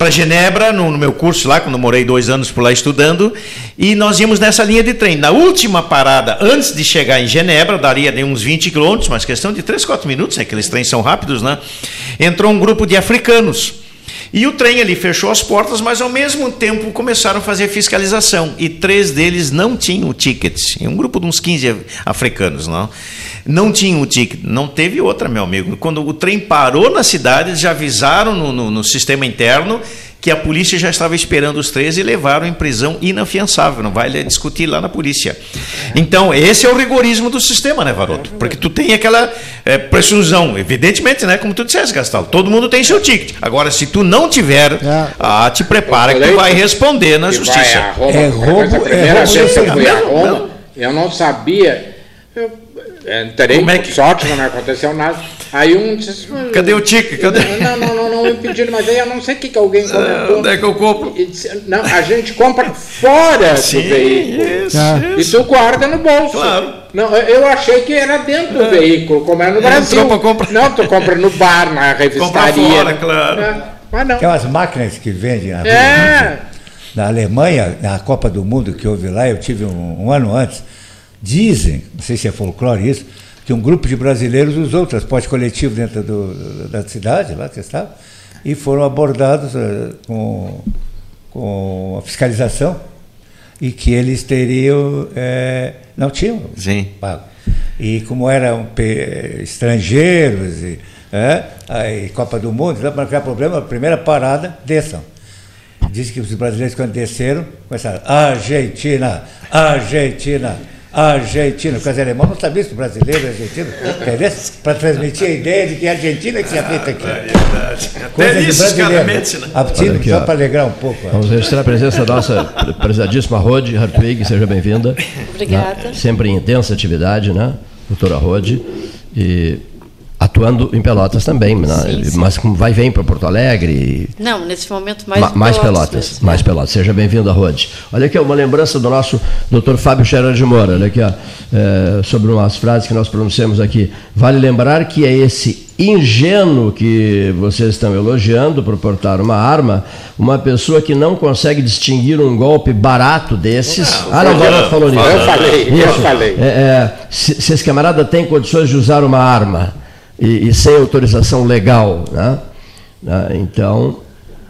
Speaker 2: para Genebra, no, no meu curso lá, quando morei dois anos por lá estudando, e nós íamos nessa linha de trem. Na última parada, antes de chegar em Genebra, daria de uns 20 quilômetros, mas questão de 3, 4 minutos, né? aqueles trens são rápidos, né? Entrou um grupo de africanos. E o trem ali fechou as portas, mas ao mesmo tempo começaram a fazer fiscalização. E três deles não tinham o ticket. Um grupo de uns 15 africanos, não? Não tinham o ticket. Não teve outra, meu amigo. Quando o trem parou na cidade, eles já avisaram no, no- no sistema interno que a polícia já estava esperando os três e levaram em prisão inafiançável. Não vai discutir lá na polícia. Então, esse é o rigorismo do sistema, né, Varoto? Porque tu tem aquela eh, presunção. Evidentemente, né? Como tu disseste, Gastal, todo mundo tem seu ticket. Agora, se tu não tiver,
Speaker 5: É.
Speaker 2: ah, te prepara que tu vai responder na justiça.
Speaker 3: Roma.
Speaker 4: É roubo- é roubo
Speaker 3: eu eu não sabia. Eu entrei,
Speaker 2: Como é que-
Speaker 3: sorte, não me aconteceu nada. Aí um disse.
Speaker 2: Cadê o ticket? Cadê?
Speaker 3: Não, não, não, não me pediram, mas aí eu não sei o que, que alguém comentou.
Speaker 2: onde é que eu compro?
Speaker 3: E disse, Não, a gente compra fora do veículo.
Speaker 2: isso,
Speaker 5: Ah.
Speaker 3: E
Speaker 2: isso.
Speaker 3: tu guarda no bolso.
Speaker 2: Claro.
Speaker 3: Não, eu achei que era dentro do veículo, como é no Brasil.
Speaker 2: Entrou pra comprar.
Speaker 3: Não, tu compra no bar, na revistaria.
Speaker 2: fora, claro.
Speaker 3: É, mas não.
Speaker 4: Tem umas máquinas que vendem na,
Speaker 3: É.
Speaker 4: na Alemanha, na Copa do Mundo que houve lá, eu tive um, um ano antes. Dizem, não sei se é folclore isso, que um grupo de brasileiros usou transporte coletivo dentro do- da cidade, lá que estavam, e foram abordados eh, com, com a fiscalização e que eles teriam. eh, não tinham
Speaker 2: Sim.
Speaker 4: pago. E como eram pe- estrangeiros, e, é, aí Copa do Mundo, então, para não criar problema, a primeira parada, desçam. Diz que os brasileiros, quando desceram, começaram, Argentina, Argentina, Argentina. Porque os alemães não sabiam se brasileiro argentino? Para transmitir a ideia de que a Argentina é que tinha feito aqui.
Speaker 2: Verdade.
Speaker 4: Coisa
Speaker 2: Até
Speaker 4: de
Speaker 2: isso,
Speaker 4: brasileiro.
Speaker 2: mentem, né?
Speaker 4: A time,
Speaker 1: Olha aqui,
Speaker 4: só para alegrar um pouco.
Speaker 1: Vamos registrar a presença da nossa pre- prezadíssima Rode Hartwig, seja bem-vinda.
Speaker 6: Obrigada.
Speaker 1: Né? Sempre em intensa atividade, né, doutora Rode? E atuando em Pelotas também, né?
Speaker 6: Sim, sim.
Speaker 1: mas vai vem para Porto Alegre.
Speaker 6: Não, nesse momento mais
Speaker 1: Ma- mais Pelotas,
Speaker 6: mesmo.
Speaker 1: mais Pelotas. Seja bem-vindo, Rode. Olha aqui, uma lembrança do nosso doutor Fábio Scherer de Moura, olha aqui, ó, é, sobre umas frases que nós pronunciamos aqui. Vale lembrar que é esse ingênuo que vocês estão elogiando por portar uma arma, uma pessoa que não consegue distinguir um golpe barato desses. ah, não, agora falou nisso.
Speaker 3: Eu falei, eu falei.
Speaker 1: É, é, se, se esse camarada tem condições de usar uma arma e, e sem autorização legal, né? Né? Então,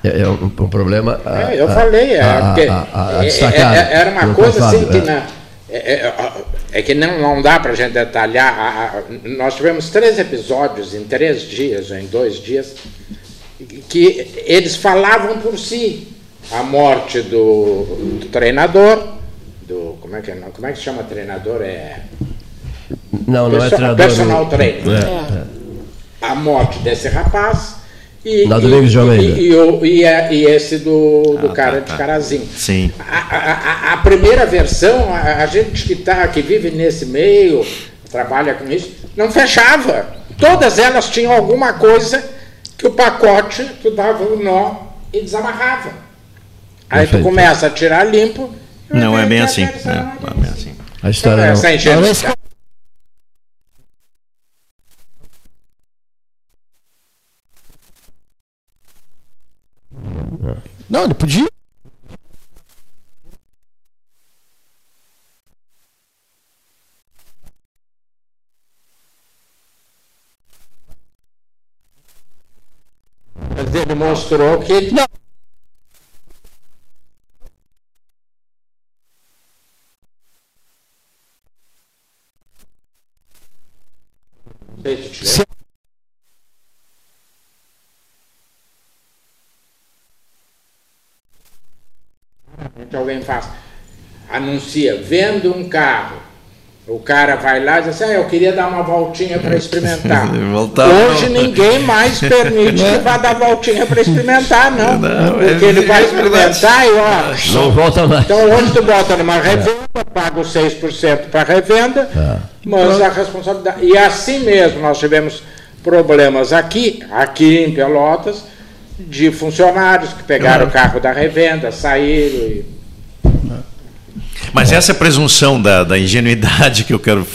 Speaker 1: É, é um, um problema. a-
Speaker 3: É, eu falei, é,
Speaker 1: a-
Speaker 3: porque
Speaker 1: a- a- a
Speaker 3: é-
Speaker 1: destacar,
Speaker 3: é- é- era uma coisa assim que
Speaker 1: é.
Speaker 3: na- é, é, é que não, não dá para a gente detalhar. a- a- nós tivemos três episódios em três dias, ou em dois dias, que eles falavam por si. A morte do, do treinador, do. Como é, que, é- como é que se chama treinador? É.
Speaker 1: Não, não é
Speaker 3: Perso-
Speaker 1: treinador.
Speaker 3: personal
Speaker 1: o-
Speaker 3: trainer.
Speaker 1: É,
Speaker 3: a morte desse rapaz e, e,
Speaker 1: Domingos de Almeida.
Speaker 3: e, e, o- e e esse do, do
Speaker 2: Ah,
Speaker 3: cara
Speaker 2: tá,
Speaker 3: de
Speaker 2: tá.
Speaker 3: Carazinho.
Speaker 2: Sim.
Speaker 3: A, a- a- primeira versão, a, a gente que, tá, que vive nesse meio, trabalha com isso, não fechava. Todas elas tinham alguma coisa que o pacote, tu dava um nó e desamarrava. Aí tu
Speaker 1: Perfeito.
Speaker 3: começa a tirar limpo.
Speaker 2: Não é bem assim.
Speaker 3: a
Speaker 2: É, não é bem assim.
Speaker 1: A
Speaker 3: Então,
Speaker 1: história não.
Speaker 3: essa enchente.
Speaker 5: Não, ele podia.
Speaker 3: Ele mostrou que
Speaker 5: Não. Se-
Speaker 3: que alguém faz, anuncia, vendo um carro. O cara vai lá e diz assim, ah, eu queria dar uma voltinha para experimentar.
Speaker 2: Voltar,
Speaker 3: Hoje
Speaker 2: não.
Speaker 3: ninguém mais permite que vá dar voltinha para experimentar, não.
Speaker 2: Não,
Speaker 3: porque
Speaker 2: é-
Speaker 3: ele vai
Speaker 2: é
Speaker 3: experimentar e ó.
Speaker 1: Não volta mais.
Speaker 3: Então hoje tu bota numa revenda, paga os 6% para revenda, mas a responsabilidade. E assim mesmo nós tivemos problemas aqui, aqui em Pelotas, de funcionários que pegaram o carro da revenda, saíram e.
Speaker 2: Mas essa presunção da, da ingenuidade que eu quero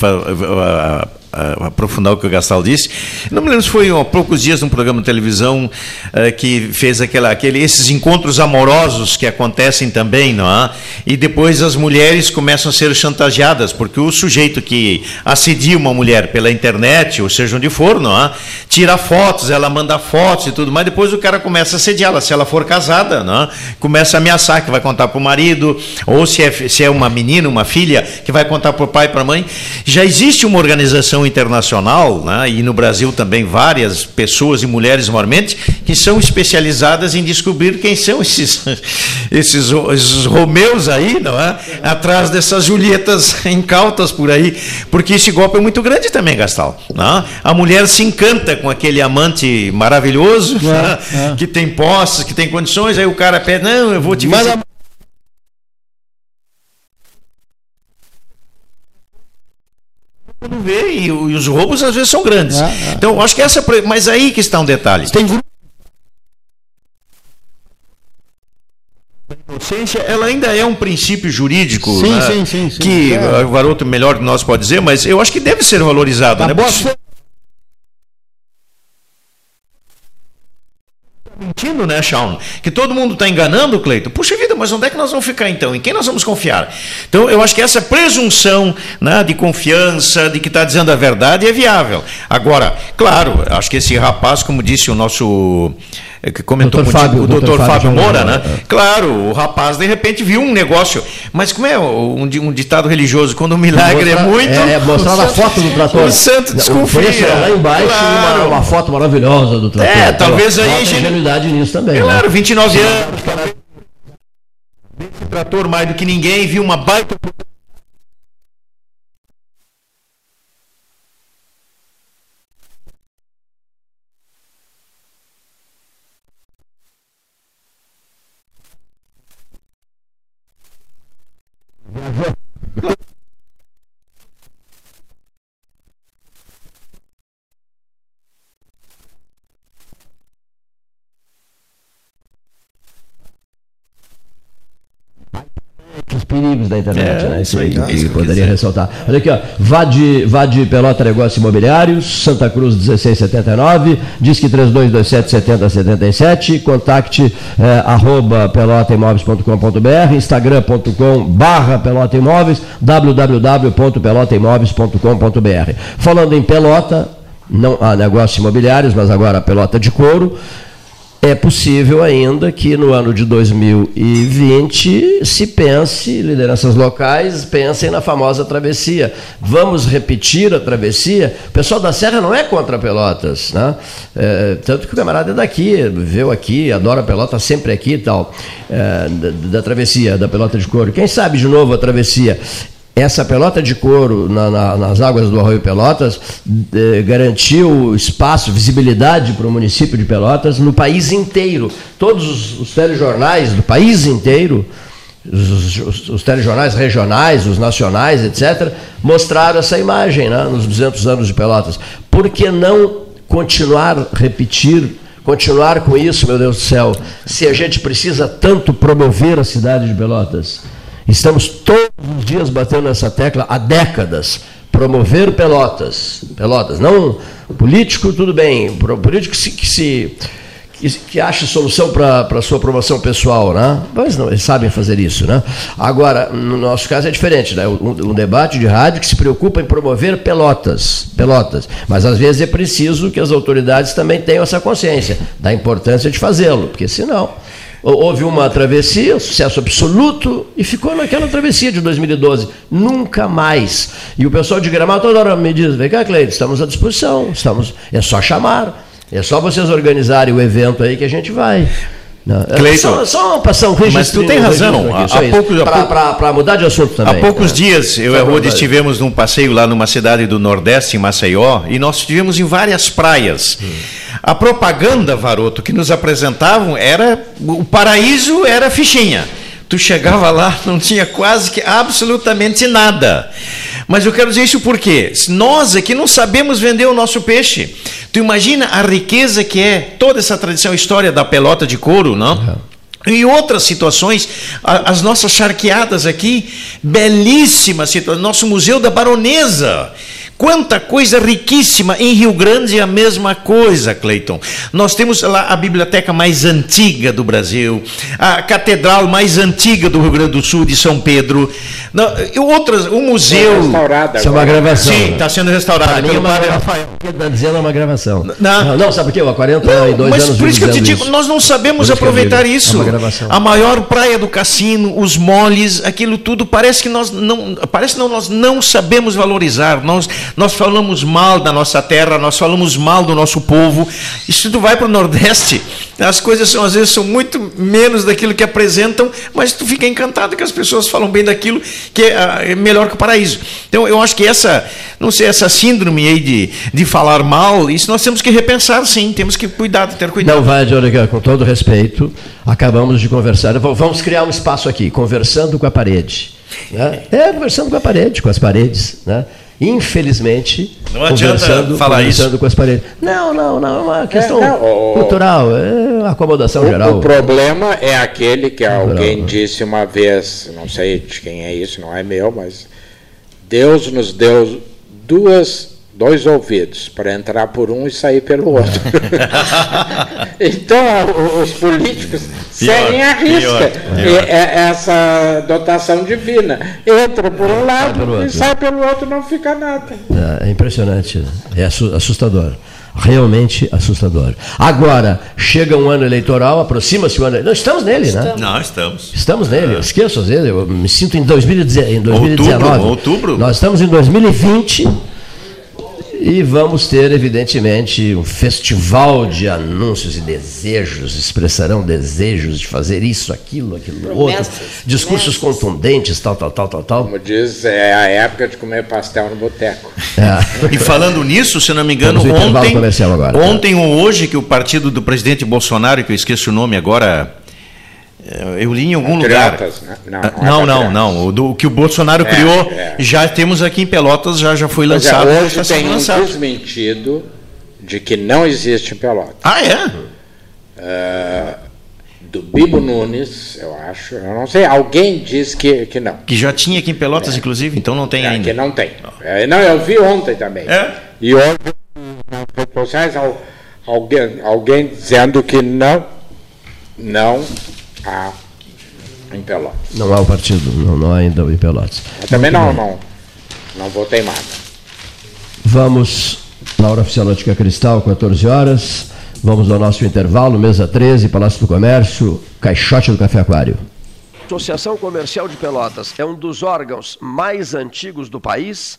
Speaker 2: a- a- a- aprofundar o que o Gastal disse, não me lembro se foi há poucos dias num programa de televisão eh, que fez aquela, aquele, esses encontros amorosos que acontecem também, não é? E depois as mulheres começam a ser chantageadas, porque o sujeito que assedia uma mulher pela internet, ou seja onde for, não é? Tira fotos, ela manda fotos e tudo mais, depois o cara começa a assediá-la, se ela for casada, não é? Começa a ameaçar que vai contar para o marido, ou se é, se é uma menina, uma filha, que vai contar para o pai para a mãe. Já existe uma organização internacional, né, e no Brasil também várias pessoas e mulheres maiormente, que são especializadas em descobrir quem são esses, esses, esses Romeus aí, não é? Atrás dessas Julietas incautas por aí, porque esse golpe é muito grande também, Gastal. Não? é? A mulher se encanta com aquele amante maravilhoso, né,
Speaker 5: é.
Speaker 2: que tem posses, que tem condições, aí o cara pede, não, eu vou te
Speaker 5: Mas
Speaker 2: visitar. Não vê e, e os roubos às vezes são grandes.
Speaker 5: É, é.
Speaker 2: Então, acho que essa. pre- Mas aí que está um detalhe.
Speaker 5: tem grupo.
Speaker 2: Inocência, ela ainda é um princípio jurídico.
Speaker 5: Sim,
Speaker 2: né,
Speaker 5: sim, sim.
Speaker 2: Que
Speaker 5: É.
Speaker 2: o garoto melhor que nós pode dizer, mas eu acho que deve ser valorizado.
Speaker 5: A
Speaker 2: né?
Speaker 5: boa
Speaker 2: Porque
Speaker 5: fé.
Speaker 2: Mentindo, né, Shawn? Que todo mundo está enganando, Cleito. Puxa vida, mas onde é que nós vamos ficar então? Em quem nós vamos confiar? Então, eu acho que essa presunção né, de confiança, de que está dizendo a verdade, é viável. Agora, claro, acho que esse rapaz, como disse o nosso. Eh, Que comentou
Speaker 1: Dr. Fábio-
Speaker 2: o doutor
Speaker 1: Fábio
Speaker 2: Fábio Moura, né? Claro, o rapaz de repente viu um negócio. Mas como é um, um ditado religioso? Quando o milagre
Speaker 1: Mostrar-
Speaker 2: é muito.
Speaker 1: É, é mostrar
Speaker 2: o
Speaker 1: a foto do trator.
Speaker 2: O santo
Speaker 1: O
Speaker 2: desconfia.
Speaker 1: era lá embaixo
Speaker 2: Claro.
Speaker 1: uma, uma foto maravilhosa do trator.
Speaker 2: É, talvez aí
Speaker 1: ingenuidade nisso também.
Speaker 2: Claro,
Speaker 1: né?
Speaker 2: 29 anos. Esse trator mais do que ninguém, viu uma baita.
Speaker 1: Os da internet,
Speaker 2: É,
Speaker 1: né? Isso aí que
Speaker 2: que
Speaker 1: poderia
Speaker 2: quer dizer.
Speaker 1: ressaltar. Olha aqui, ó. Vade, Vade Pelota Negócios Imobiliários, Santa Cruz 1679, Disque 3227 7077, contacte eh, arroba pelotaimóveis.com.br, instagram.com barra pelotaimóveis, www.pelotaimóveis.com.br. Falando em pelota, não há negócios imobiliários, mas agora a pelota de couro, é possível ainda que no ano de 2020 se pense, lideranças locais pensem na famosa travessia. Vamos repetir a travessia? O pessoal da Serra não é contra Pelotas, né? É, tanto que o camarada é daqui, viveu aqui, adora Pelotas, sempre aqui e tal, é, da, da travessia, da Pelota de Couro. Quem sabe de novo a travessia? Essa pelota de couro na, na, nas águas do Arroio Pelotas eh, garantiu espaço, visibilidade para o município de Pelotas no país inteiro. Todos os, os telejornais do país inteiro, os, os, os, telejornais regionais, os nacionais, etc., mostraram essa imagem né, nos 200 anos de Pelotas. Por que não continuar, repetir, continuar com isso, meu Deus do céu, se a gente precisa tanto promover a cidade de Pelotas? Estamos todos os dias batendo nessa tecla há décadas. Promover Pelotas. Pelotas. Não político, tudo bem. Político que se, que, se, que acha solução para a sua promoção pessoal, né? Mas não, eles sabem fazer isso, né? Agora, no nosso caso é diferente, né? Um, um debate de rádio que se preocupa em promover Pelotas. Pelotas. Mas às vezes é preciso que as autoridades também tenham essa consciência da importância de fazê-lo, porque senão houve uma travessia, sucesso absoluto, e ficou naquela travessia de 2012. Nunca mais. E o pessoal de Gramado toda hora me diz, vem cá, Cleide, estamos à disposição, estamos, é só chamar, é só vocês organizarem o evento aí que a gente vai. Cleiton, só, só passar um
Speaker 2: Mas tu tem razão.
Speaker 1: Para mudar de assunto também.
Speaker 2: Há poucos é. dias, eu e a Rode estivemos num passeio lá numa cidade do Nordeste, em Maceió, e nós estivemos em várias praias. Hum. A propaganda, Varoto, que nos apresentavam era. O paraíso era fichinha. Tu chegava lá, não tinha quase que absolutamente nada. Mas eu quero dizer isso porque nós aqui não sabemos vender o nosso peixe. Tu imagina a riqueza que é toda essa tradição, história da pelota de couro, não? Uhum. Em outras situações, as nossas charqueadas aqui, belíssimas situações, nosso Museu da Baronesa, Quanta coisa riquíssima em Rio Grande é a mesma coisa, Cleiton. Nós temos lá a biblioteca mais antiga do Brasil, a catedral mais antiga do Rio Grande do Sul, de São Pedro, outras, o museu.
Speaker 1: Restaurada Isso é uma gravação.
Speaker 2: Sim, está sendo restaurada.
Speaker 1: Pelo padre Rafael. Está dizendo é uma gravação. Não, não, não sabe por quê? Há 42 não, mas anos.
Speaker 2: Por isso que eu te digo, isso. nós não sabemos aproveitar isso. É a maior praia do cassino, os moles, aquilo tudo, parece que nós não. Parece não, nós não sabemos valorizar. Nós nós falamos mal da nossa terra, nós falamos mal do nosso povo. E se tu vai para o Nordeste, as coisas são, às vezes são muito menos daquilo que apresentam, mas tu fica encantado que as pessoas falam bem daquilo que é, é melhor que o paraíso. Então eu acho que essa, não sei, essa síndrome aí de, de falar mal, isso nós temos que repensar sim, temos que cuidar, ter cuidado.
Speaker 1: Não vai, Jorge, com todo respeito, acabamos de conversar, vamos criar um espaço aqui, conversando com a parede. Né? É, conversando com a parede, com as paredes. Né? Infelizmente,
Speaker 2: não conversando, falar
Speaker 1: conversando
Speaker 2: isso.
Speaker 1: com as paredes. Não, não, não, é uma questão é, não, cultural, é uma acomodação
Speaker 3: o,
Speaker 1: geral.
Speaker 3: O problema é aquele que alguém disse uma vez, não sei de quem é isso, não é meu, mas Deus nos deu duas dois ouvidos para entrar por um e sair pelo outro. então, os políticos pior, seguem a risca é essa dotação divina. Entra por um lado e sai pelo outro, não fica nada.
Speaker 1: É, é impressionante, é assustador realmente assustador. Agora, chega um ano eleitoral, aproxima-se o ano. Não, estamos nele, né?
Speaker 2: Não, estamos.
Speaker 1: Estamos nele. Eu esqueço às vezes, eu me sinto em 2019.
Speaker 2: Outubro, outubro.
Speaker 1: Nós estamos em 2020 e vamos ter, evidentemente, um festival de anúncios e desejos, expressarão desejos de fazer isso, aquilo, aquilo promessas, outro, discursos promessas. contundentes, tal, tal, tal, tal, tal.
Speaker 3: Como diz, é a época de comer pastel no boteco.
Speaker 2: É. e falando nisso, se não me engano, ontem, ontem ou hoje, que o partido do presidente Bolsonaro, que eu esqueço o nome agora, eu li em algum Patriotas, lugar. Né? Não, não, não, não. O do, que o Bolsonaro é, criou, é. já temos aqui em Pelotas, já, já foi é, lançado.
Speaker 3: É, hoje tem lançado. um desmentido de que não existe em Pelotas.
Speaker 2: Ah, é?
Speaker 3: Uh, do Bibo Nunes, eu acho. Eu não sei, alguém diz que, que não.
Speaker 2: Que já tinha aqui em Pelotas, é. inclusive, então não tem ainda.
Speaker 3: Que não tem. não, eu vi ontem também.
Speaker 2: É?
Speaker 3: E hoje, nas redes sociais, alguém, alguém dizendo que não, não há em Pelotas.
Speaker 1: Não há o partido, não, não há ainda em Pelotas.
Speaker 3: Eu também não, não, não votei nada.
Speaker 1: Vamos na hora oficial Ótica Cristal, 14 horas.
Speaker 7: Vamos ao nosso intervalo, mesa 13, Palácio do Comércio, Caixote do Café Aquário.
Speaker 1: Associação Comercial de Pelotas é um dos órgãos mais antigos do país,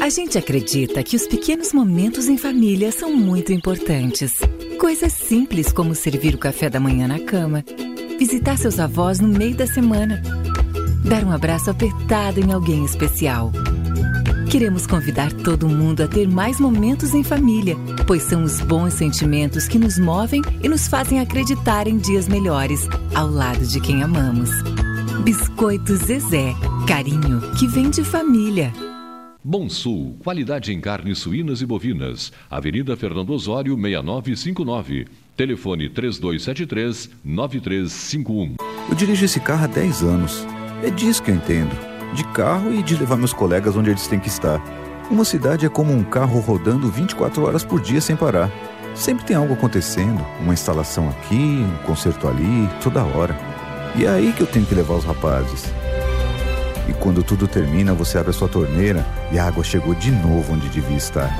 Speaker 8: A gente acredita que os pequenos momentos em família são muito importantes. Coisas simples como servir o café da manhã na cama, visitar seus avós no meio da semana, dar um abraço apertado em alguém especial. Queremos convidar todo mundo a ter mais momentos em família, pois são os bons sentimentos que nos movem e nos fazem acreditar em dias melhores, ao lado de quem amamos. Biscoito Zezé, carinho que vem de família.
Speaker 9: Bom Sul, qualidade em carnes suínas e bovinas. Avenida Fernando Osório, 6959. Telefone 3273-9351.
Speaker 10: Eu dirijo esse carro há 10 anos. É disso que eu entendo. De carro e de levar meus colegas onde eles têm que estar. Uma cidade é como um carro rodando 24 horas por dia sem parar. Sempre tem algo acontecendo, uma instalação aqui, um concerto ali, toda hora. E é aí que eu tenho que levar os rapazes. E quando tudo termina, você abre a sua torneira e a água chegou de novo onde devia estar.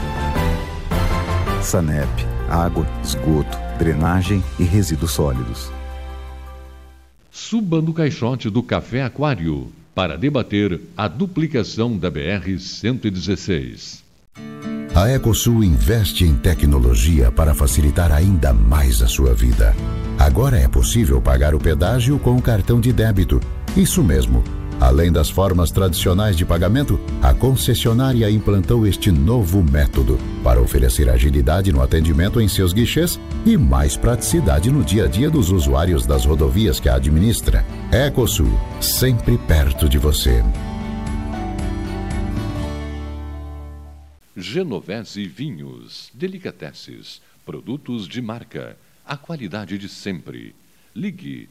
Speaker 10: Sanep, água, esgoto, drenagem e resíduos sólidos.
Speaker 9: Suba no caixote do Café Aquário para debater a duplicação da BR-116.
Speaker 11: A Ecosul investe em tecnologia para facilitar ainda mais a sua vida. Agora é possível pagar o pedágio com o cartão de débito. Isso mesmo Além das formas tradicionais de pagamento, a concessionária implantou este novo método para oferecer agilidade no atendimento em seus guichês e mais praticidade no dia a dia dos usuários das rodovias que a administra. Ecosul, sempre perto de você.
Speaker 9: Genovese Vinhos, Delicateces, produtos de marca, a qualidade de sempre. Ligue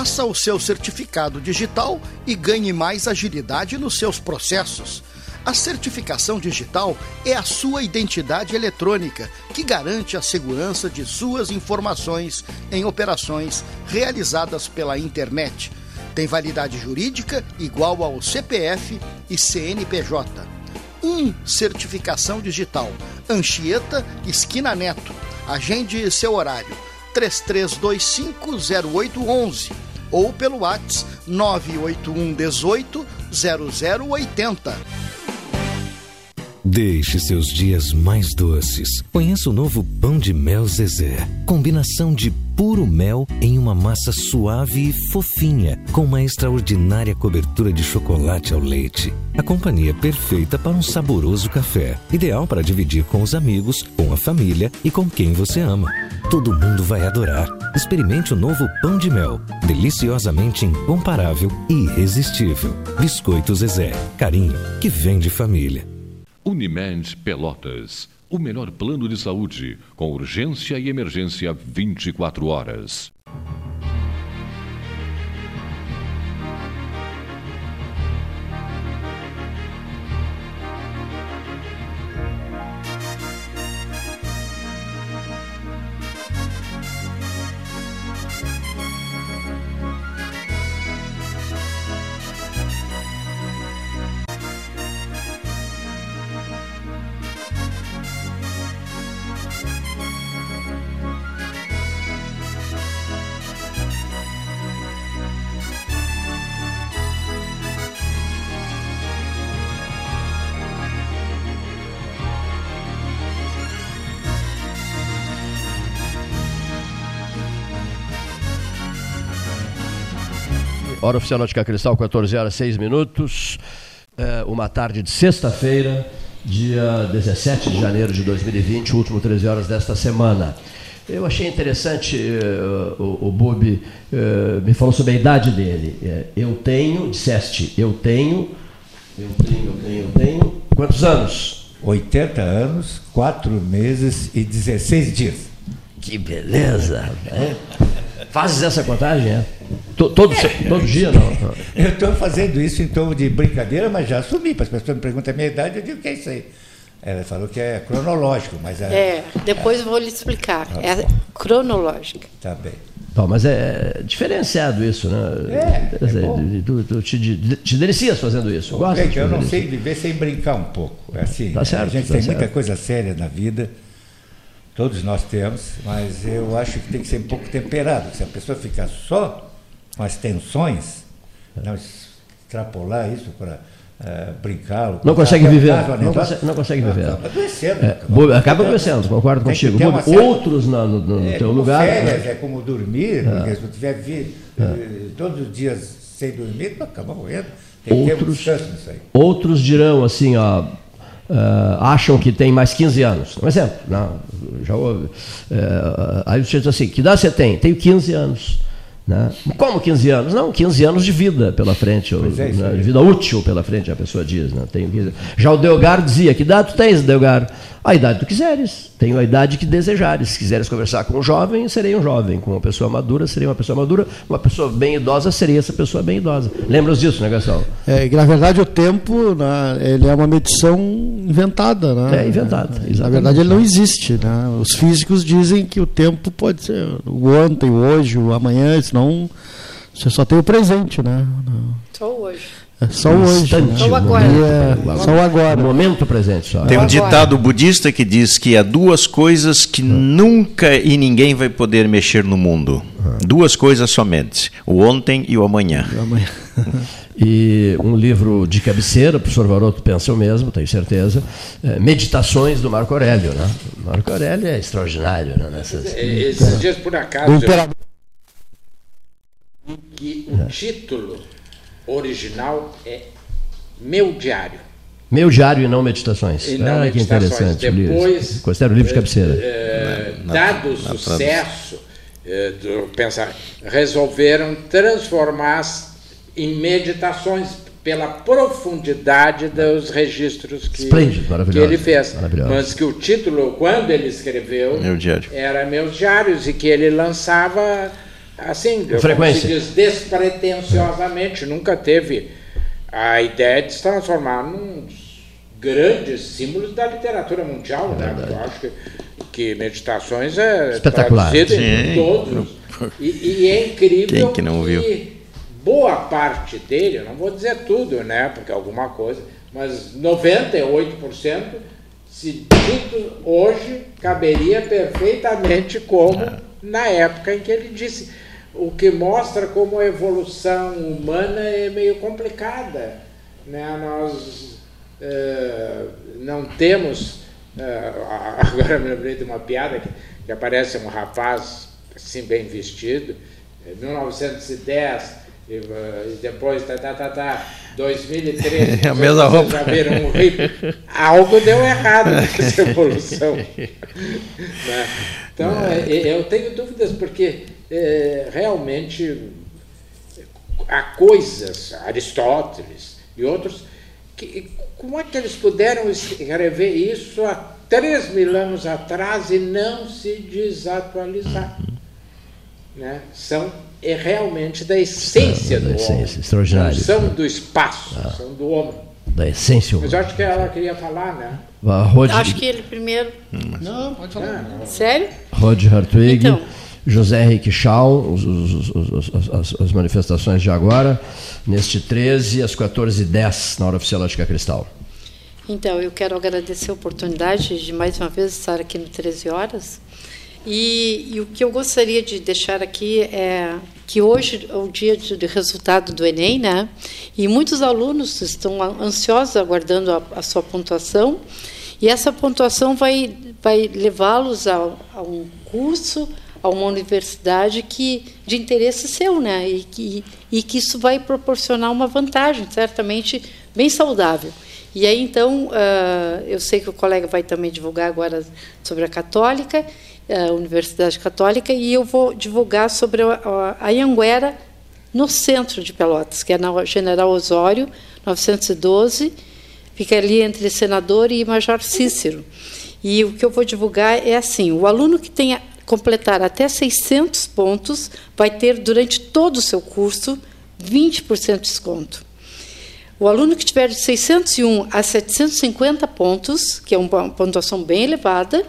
Speaker 12: Faça o seu certificado digital e ganhe mais agilidade nos seus processos. A certificação digital é a sua identidade eletrônica que garante a segurança de suas informações em operações realizadas pela internet. Tem validade jurídica igual ao CPF e CNPJ. 1. Um, certificação digital. Anchieta, esquina Neto. Agende seu horário 33250811 ou pelo WhatsApp 981 18 0080.
Speaker 10: Deixe seus dias mais doces. Conheça o novo pão de mel Zezé. Combinação de puro mel em uma massa suave e fofinha, com uma extraordinária cobertura de chocolate ao leite. A companhia perfeita para um saboroso café. Ideal para dividir com os amigos, com a família e com quem você ama. Todo mundo vai adorar. Experimente o novo pão de mel. Deliciosamente incomparável e irresistível. Biscoito Zezé. Carinho que vem de família.
Speaker 9: Unimed Pelotas. O melhor plano de saúde, com urgência e emergência 24 horas.
Speaker 1: Hora oficial Náutica Cristal, 14 horas 6 minutos. É, uma tarde de sexta-feira, dia 17 de janeiro de 2020, último 13 horas desta semana. Eu achei interessante, uh, o, o Bubi uh, me falou sobre a idade dele. Uh, eu tenho, disseste, eu tenho, eu tenho, eu tenho, eu tenho. Quantos anos?
Speaker 4: 80 anos, 4 meses e 16 dias.
Speaker 1: Que beleza! É? Fazes essa contagem, é? Todo, todo, todo dia, não?
Speaker 4: Eu estou fazendo isso em tom de brincadeira, mas já assumi. Para as pessoas me perguntam a minha idade, eu digo que é isso aí. Ela falou que é cronológico, mas é.
Speaker 6: É, depois eu vou lhe explicar. É cronológica.
Speaker 4: Tá bem.
Speaker 1: Bom, mas é diferenciado isso, né?
Speaker 4: É, é
Speaker 1: dizer, tu, tu te, te delicias fazendo isso.
Speaker 4: Gente, eu não sei viver sem brincar um pouco. Assim,
Speaker 1: Tá certo,
Speaker 4: a gente
Speaker 1: tá
Speaker 4: tem
Speaker 1: certo.
Speaker 4: muita coisa séria na vida, todos nós temos, mas eu acho que tem que ser um pouco temperado. Se a pessoa ficar só com as tensões, não extrapolar isso para eh, brincar.
Speaker 1: Não consegue
Speaker 4: contar
Speaker 1: viver. Não consegue, não consegue viver.
Speaker 4: Acaba adoecendo.
Speaker 1: É, Bob, acaba adoecendo, concordo contigo.
Speaker 4: certa-
Speaker 1: Outros na- no, no
Speaker 4: É,
Speaker 1: teu lugar.
Speaker 4: Férias,
Speaker 1: né?
Speaker 4: é como dormir, porque se tu tiver vi, eh, todos os dias sem dormir, tu acaba morrendo. Tem que ter um
Speaker 1: Outros,
Speaker 4: descanso nisso aí.
Speaker 1: outros dirão assim, ó, ah, acham que tem mais 15 anos. Um exemplo, não, já houve. Eh, aí você diz assim, que idade você tem? Tenho 15 anos. Né? Como 15 anos? Não, 15 anos de vida pela frente, ou,
Speaker 4: é, isso
Speaker 1: né, de vida útil pela frente, a pessoa diz. Né? Tenho 15. Já o Delgar dizia, que idade tu tens, Delgar? A idade que tu quiseres, tenho a idade que desejares. Se quiseres conversar com um jovem, serei um jovem. Com uma pessoa madura, serei uma pessoa madura. Uma pessoa bem idosa, seria essa pessoa bem idosa. Lembras disso, né, Gastão?
Speaker 5: É, na verdade, o tempo, né, ele é uma medição inventada. Né?
Speaker 1: É, inventada,
Speaker 5: Na verdade, ele não existe. Né? Os físicos dizem que o tempo pode ser o ontem, o hoje, o amanhã, senão você só tem o presente. Né?
Speaker 6: Só hoje.
Speaker 5: É só o hoje. Né?
Speaker 6: Só o agora.
Speaker 5: E é só o agora.
Speaker 1: No momento presente só.
Speaker 2: Tem um ditado budista que diz que há duas coisas que nunca e ninguém vai poder mexer no mundo. Duas coisas somente: o ontem e o amanhã.
Speaker 5: Amanhã.
Speaker 1: E um livro de cabeceira, o professor Varoto pensa o mesmo, tenho certeza. é, Meditações do Marco Aurélio. Né? Marco Aurélio é extraordinário né? nessas.
Speaker 3: É, Esses dias, por acaso, eu que o título original é Meu Diário.
Speaker 1: Meu diário e não meditações.
Speaker 3: E não
Speaker 1: ah, que
Speaker 3: meditações.
Speaker 1: interessante. o livro.
Speaker 3: Depois,
Speaker 1: Considero o livro de cabeceira.
Speaker 3: É,
Speaker 2: Na-
Speaker 3: dado o sucesso é, do pensar, resolveram transformar em meditações pela profundidade dos registros que,
Speaker 1: Esplêndido,
Speaker 3: que ele fez. Mas que o título, quando ele escreveu,
Speaker 2: Meu diário.
Speaker 3: era Meus Diários e que ele lançava assim, como
Speaker 1: frequência.
Speaker 3: se diz, despretensiosamente, nunca teve a ideia de se transformar num dos grandes símbolos da literatura mundial, né? Eu acho que, que Meditações é
Speaker 1: Espetacular.
Speaker 3: traduzido em
Speaker 2: Sim.
Speaker 3: todos. E, e é incrível
Speaker 2: Quem que não viu?
Speaker 3: boa parte dele, eu não vou dizer tudo, né? Porque alguma coisa, mas 98% se dito hoje caberia perfeitamente como na época em que ele disse. O que mostra como a evolução humana é meio complicada. Né? Nós eh, não temos. eh, agora me lembrei de uma piada que, que aparece um rapaz assim bem vestido, em 1910, e, eh, e depois, tá, tá, tá, tá, 2013.
Speaker 2: É a mesma roupa.
Speaker 3: Já viram um hippie. Algo deu errado nessa evolução. né? Então, eh, eu tenho dúvidas, porque eh, realmente há coisas, Aristóteles e outros, que, como é que eles puderam escrever isso há 3 mil anos atrás e não se desatualizar? Né? São é realmente da essência
Speaker 1: Da
Speaker 3: do
Speaker 1: essência,
Speaker 3: homem.
Speaker 1: extraordinário.
Speaker 3: Não são do espaço,
Speaker 1: Ah.
Speaker 3: são do homem.
Speaker 1: Da essência
Speaker 3: Mas
Speaker 1: humana.
Speaker 3: eu acho que ela queria falar, né?
Speaker 1: Rod,
Speaker 6: Acho que ele primeiro.
Speaker 3: Não, pode falar.
Speaker 6: Sério?
Speaker 1: Rod Hartwig,
Speaker 6: Então.
Speaker 1: José Henrique Schau, os- os- os- as, as manifestações de agora, neste 13 às 14h10, na hora oficial Ótica Cristal.
Speaker 6: Então, eu quero agradecer a oportunidade de mais uma vez estar aqui no 13 Horas. E, e o que eu gostaria de deixar aqui é que hoje é o dia de, resultado do Enem, né? E muitos alunos estão ansiosos aguardando a, a sua pontuação. E essa pontuação vai, vai levá-los a, a um curso, a uma universidade que de interesse seu, né? E que, e que isso vai proporcionar uma vantagem, certamente bem saudável. E aí, então, ah, eu sei que o colega vai também divulgar agora sobre a Católica, a Universidade Católica, e eu vou divulgar sobre a, a, a Anhanguera no centro de Pelotas, que é na General Osório, 912, fica ali entre Senador e Major Cícero. E o que eu vou divulgar é assim: o aluno que tenha completar até 600 pontos vai ter durante todo o seu curso 20% de desconto. O aluno que tiver de 601 a 750 pontos, que é uma pontuação bem elevada,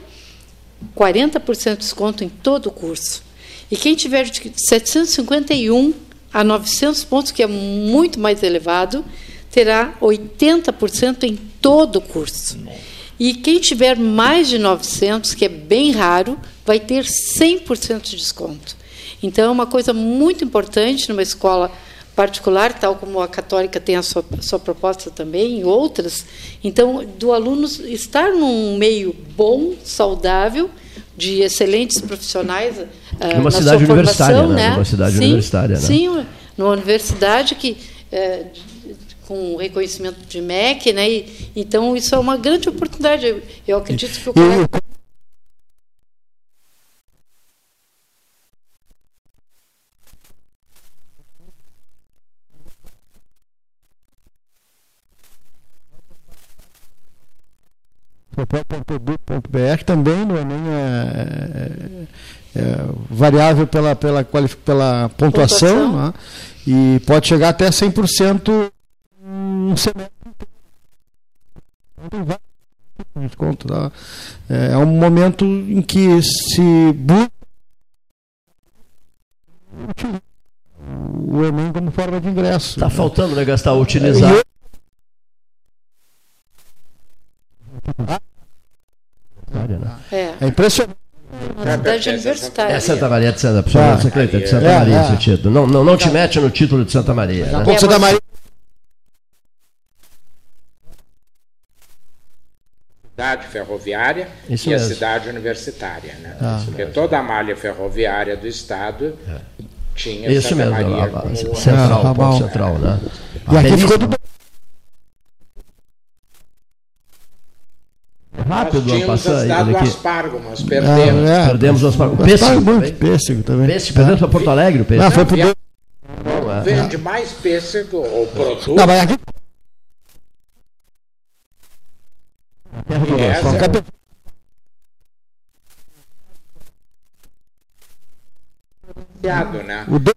Speaker 6: 40% de desconto em todo o curso. E quem tiver de 751 a 900 pontos, que é muito mais elevado, terá 80% em todo o curso. E quem tiver mais de 900, que é bem raro, vai ter 100% de desconto. Então, é uma coisa muito importante numa escola particular, tal como a católica tem a sua, sua proposta também, e outras. Então, do aluno estar num meio bom, saudável, de excelentes profissionais ah,
Speaker 1: Numa
Speaker 6: na
Speaker 1: cidade
Speaker 6: sua
Speaker 1: universitária,
Speaker 6: formação,
Speaker 1: né? Numa cidade
Speaker 6: sim,
Speaker 1: universitária, né?
Speaker 6: Sim, numa universidade que de- com reconhecimento de MEC, né? E, então isso é uma grande oportunidade. Eu, acredito que o colega
Speaker 5: .br também no Enem é, é, é variável pela, pela, pela pontuação,
Speaker 6: Pontuação.
Speaker 5: né? e pode chegar até 100% um semestre. Então, tem vários tá? É um momento em que se busca o Enem como forma de ingresso.
Speaker 1: Está faltando, né, Gastar? Utilizar.
Speaker 6: É.
Speaker 5: É impressionante.
Speaker 6: Uma cidade universitária.
Speaker 1: É Santa Maria de Santa Maria.
Speaker 5: Ah,
Speaker 1: Você acredita? De Santa
Speaker 5: é,
Speaker 1: Maria
Speaker 5: é.
Speaker 1: esse título. Não, não, não te mete no título de Santa Maria. Né?
Speaker 5: Santa Maria
Speaker 3: cidade ferroviária
Speaker 1: Isso
Speaker 3: e a
Speaker 1: mesmo.
Speaker 3: cidade universitária. Né?
Speaker 1: Ah.
Speaker 3: Porque toda a malha ferroviária do Estado tinha
Speaker 1: Isso
Speaker 3: Santa
Speaker 1: mesmo,
Speaker 3: Maria
Speaker 1: a- a- central,
Speaker 5: Ah,
Speaker 1: ponto central, né?
Speaker 5: E aqui ficou do
Speaker 1: Rápido
Speaker 3: Nós
Speaker 1: a
Speaker 3: tínhamos
Speaker 1: passar
Speaker 3: dado
Speaker 1: ele
Speaker 3: o
Speaker 1: aqui.
Speaker 3: aspargo, mas perdemos.
Speaker 5: Ah, é.
Speaker 1: Perdemos o aspargo.
Speaker 5: Aspargo
Speaker 1: Pêssego
Speaker 5: muito,
Speaker 1: também.
Speaker 5: pêssego também.
Speaker 1: Pêssego, perdemos para Porto Alegre o pêssego.
Speaker 5: Ah, foi pro
Speaker 1: Não, é.
Speaker 3: Vende mais pêssego ou produto.
Speaker 5: Não, mas aqui
Speaker 3: Que
Speaker 1: Doce.
Speaker 3: essa- Fiado, né?
Speaker 5: o do-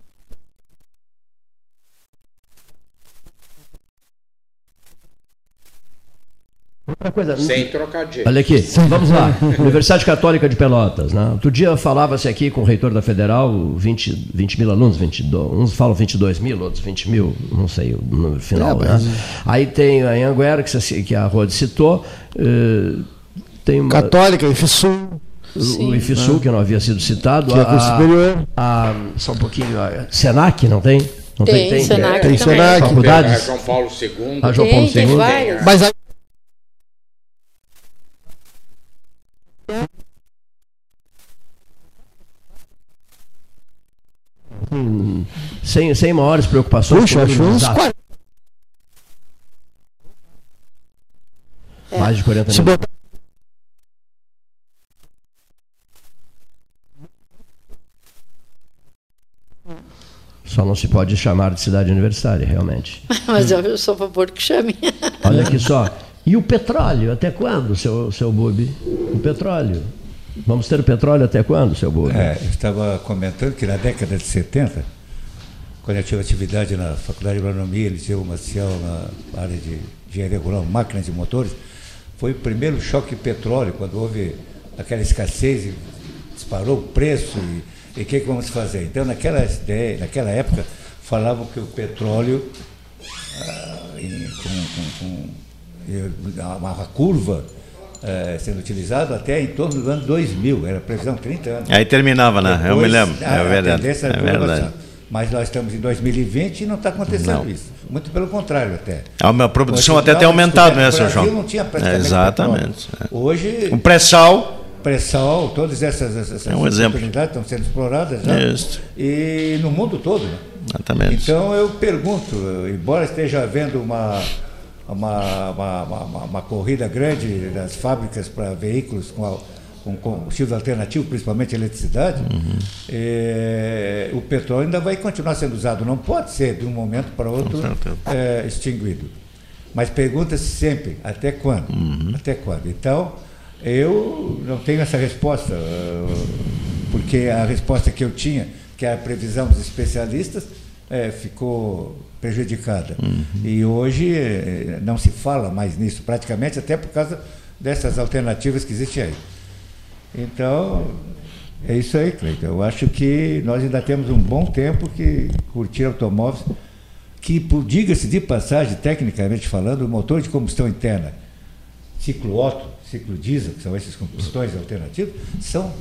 Speaker 1: Outra coisa.
Speaker 3: Sem trocadilho.
Speaker 1: Olha aqui, vamos lá. Universidade Católica de Pelotas. Né? Outro dia falava-se aqui com o reitor da Federal, 20, 20 mil alunos, 22, uns falam 22 mil, outros 20 mil, não sei no final.
Speaker 5: É,
Speaker 1: né?
Speaker 5: mas-
Speaker 1: Aí tem a Anhanguera, que, que a Rode citou, eh, tem uma...
Speaker 5: Católica, IFSU.
Speaker 1: O IFSU, né? que não havia sido citado.
Speaker 5: Que é a, superior.
Speaker 1: A, só um pouquinho. A, Senac, não tem? Não
Speaker 6: tem, tem, tem Senac.
Speaker 5: É, tem,
Speaker 6: tem
Speaker 5: Senac.
Speaker 1: Faculdades.
Speaker 3: É, João Paulo II.
Speaker 1: A ah, João Paulo
Speaker 6: II. Tem, tem
Speaker 5: Mas.
Speaker 1: Hum, sem, sem maiores preocupações.
Speaker 5: Puxa, acho uns 40. É.
Speaker 1: Mais de 40
Speaker 5: minutos.
Speaker 1: Só não se pode chamar de cidade universitária, realmente.
Speaker 6: Mas eu, sou a favor que chame.
Speaker 1: Olha aqui só. E o petróleo, até quando, seu, seu Bubi? O petróleo. Vamos ter petróleo até quando, seu Bubi?
Speaker 4: É, eu estava comentando que na década de 70, quando eu tive atividade na Faculdade de Agronomia, Eliseu Maciel, na área de engenharia rural, máquinas e motores, foi o primeiro choque petróleo, quando houve aquela escassez e disparou o preço e o que, que vamos fazer? Então, naquela, ideia, naquela época, falavam que o petróleo, ah, em- com, com- com- e uma, curva eh, sendo utilizado até em torno do ano 2000, era previsão 30 anos.
Speaker 2: Aí terminava, né? Eu me
Speaker 4: Depois,
Speaker 2: lembro.
Speaker 4: a-
Speaker 2: É
Speaker 4: a
Speaker 2: verdade.
Speaker 4: tendência
Speaker 2: É verdade.
Speaker 4: Mas nós estamos em 2020 e não está acontecendo
Speaker 2: Não.
Speaker 4: isso. Muito pelo contrário, até.
Speaker 2: A minha produção até tem
Speaker 4: não,
Speaker 2: aumentado, né, seu
Speaker 4: Brasil
Speaker 2: João?
Speaker 4: não tinha praticamente
Speaker 2: Exatamente.
Speaker 4: petróleo. Hoje,
Speaker 2: O pré-sal.
Speaker 4: Pré-sal, todas essas, essas
Speaker 2: É um
Speaker 4: oportunidades estão sendo exploradas já.
Speaker 2: Isso.
Speaker 4: E no mundo todo. Né?
Speaker 2: Exatamente.
Speaker 4: Então eu pergunto, embora esteja havendo uma, uma, uma, uma- uma corrida grande das fábricas para veículos com, a- com combustível alternativo, principalmente eletricidade,
Speaker 2: Uhum.
Speaker 4: eh, o petróleo ainda vai continuar sendo usado. Não pode ser de um momento para outro eh, extinguido. Mas pergunta-se sempre, até quando?
Speaker 2: Uhum.
Speaker 4: Até quando? Então, eu não tenho essa resposta, eh, porque a resposta que eu tinha, que é a previsão dos especialistas, eh, ficou prejudicada. E hoje eh, não se fala mais nisso, praticamente, até por causa dessas alternativas que existem aí. Então, é isso aí, Cleiton. Eu acho que nós ainda temos um bom tempo que curtir automóveis que, diga-se de passagem, tecnicamente falando, o motor de combustão interna, ciclo Otto, ciclo diesel, que são esses combustões alternativos, são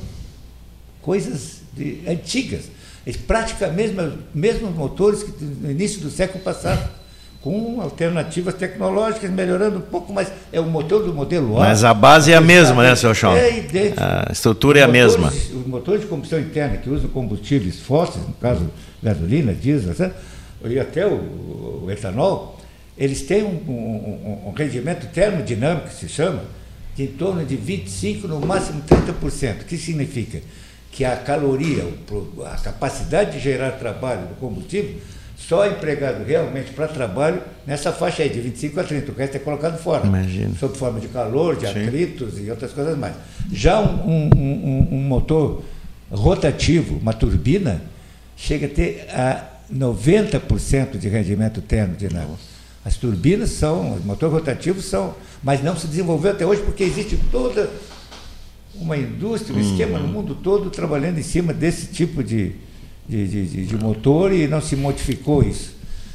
Speaker 4: coisas de- antigas. Eles praticamente mesmo, mesmos motores que no início do século passado, com alternativas tecnológicas, melhorando um pouco, mas é o motor do modelo A.
Speaker 2: Mas a base é a mesma, né, seu Chão?
Speaker 4: É idêntico.
Speaker 2: A estrutura é a
Speaker 4: Os
Speaker 2: mesma.
Speaker 4: motores- Os motores de combustão interna que usam combustíveis fósseis, no caso gasolina, diesel, etc., e até o, o etanol, eles têm um, um- um- um rendimento termodinâmico, que se chama, de em torno de 25%, no máximo 30%. O que significa? Que a caloria, a capacidade de gerar trabalho do combustível, só é empregado realmente para trabalho nessa faixa aí, de 25 a 30. O resto é colocado fora.
Speaker 2: Imagina.
Speaker 4: Sob forma de calor, de
Speaker 2: Sim.
Speaker 4: atritos e outras coisas mais. Já um, um- um- um motor rotativo, uma turbina, chega a ter a 90% de rendimento termodinâmico. As turbinas são, os motores rotativos são, mas não se desenvolveu até hoje porque existe toda uma indústria, um esquema no mundo todo trabalhando em cima desse tipo de, de, de- de- de motor e não se modificou isso.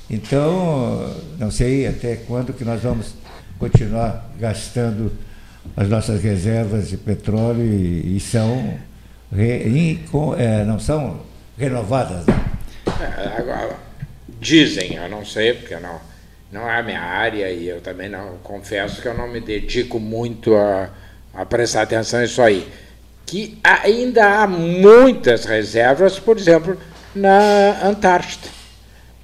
Speaker 4: Então, não sei até quando que nós vamos continuar gastando as nossas reservas de petróleo e, e são re- inco- eh, não são renovadas. né?
Speaker 3: É, Agora, dizem, eu não sei, porque não, não é a minha área e eu também não confesso que eu não me dedico muito a, a prestar atenção nisso aí. Que ainda há muitas reservas, por exemplo, na Antártida.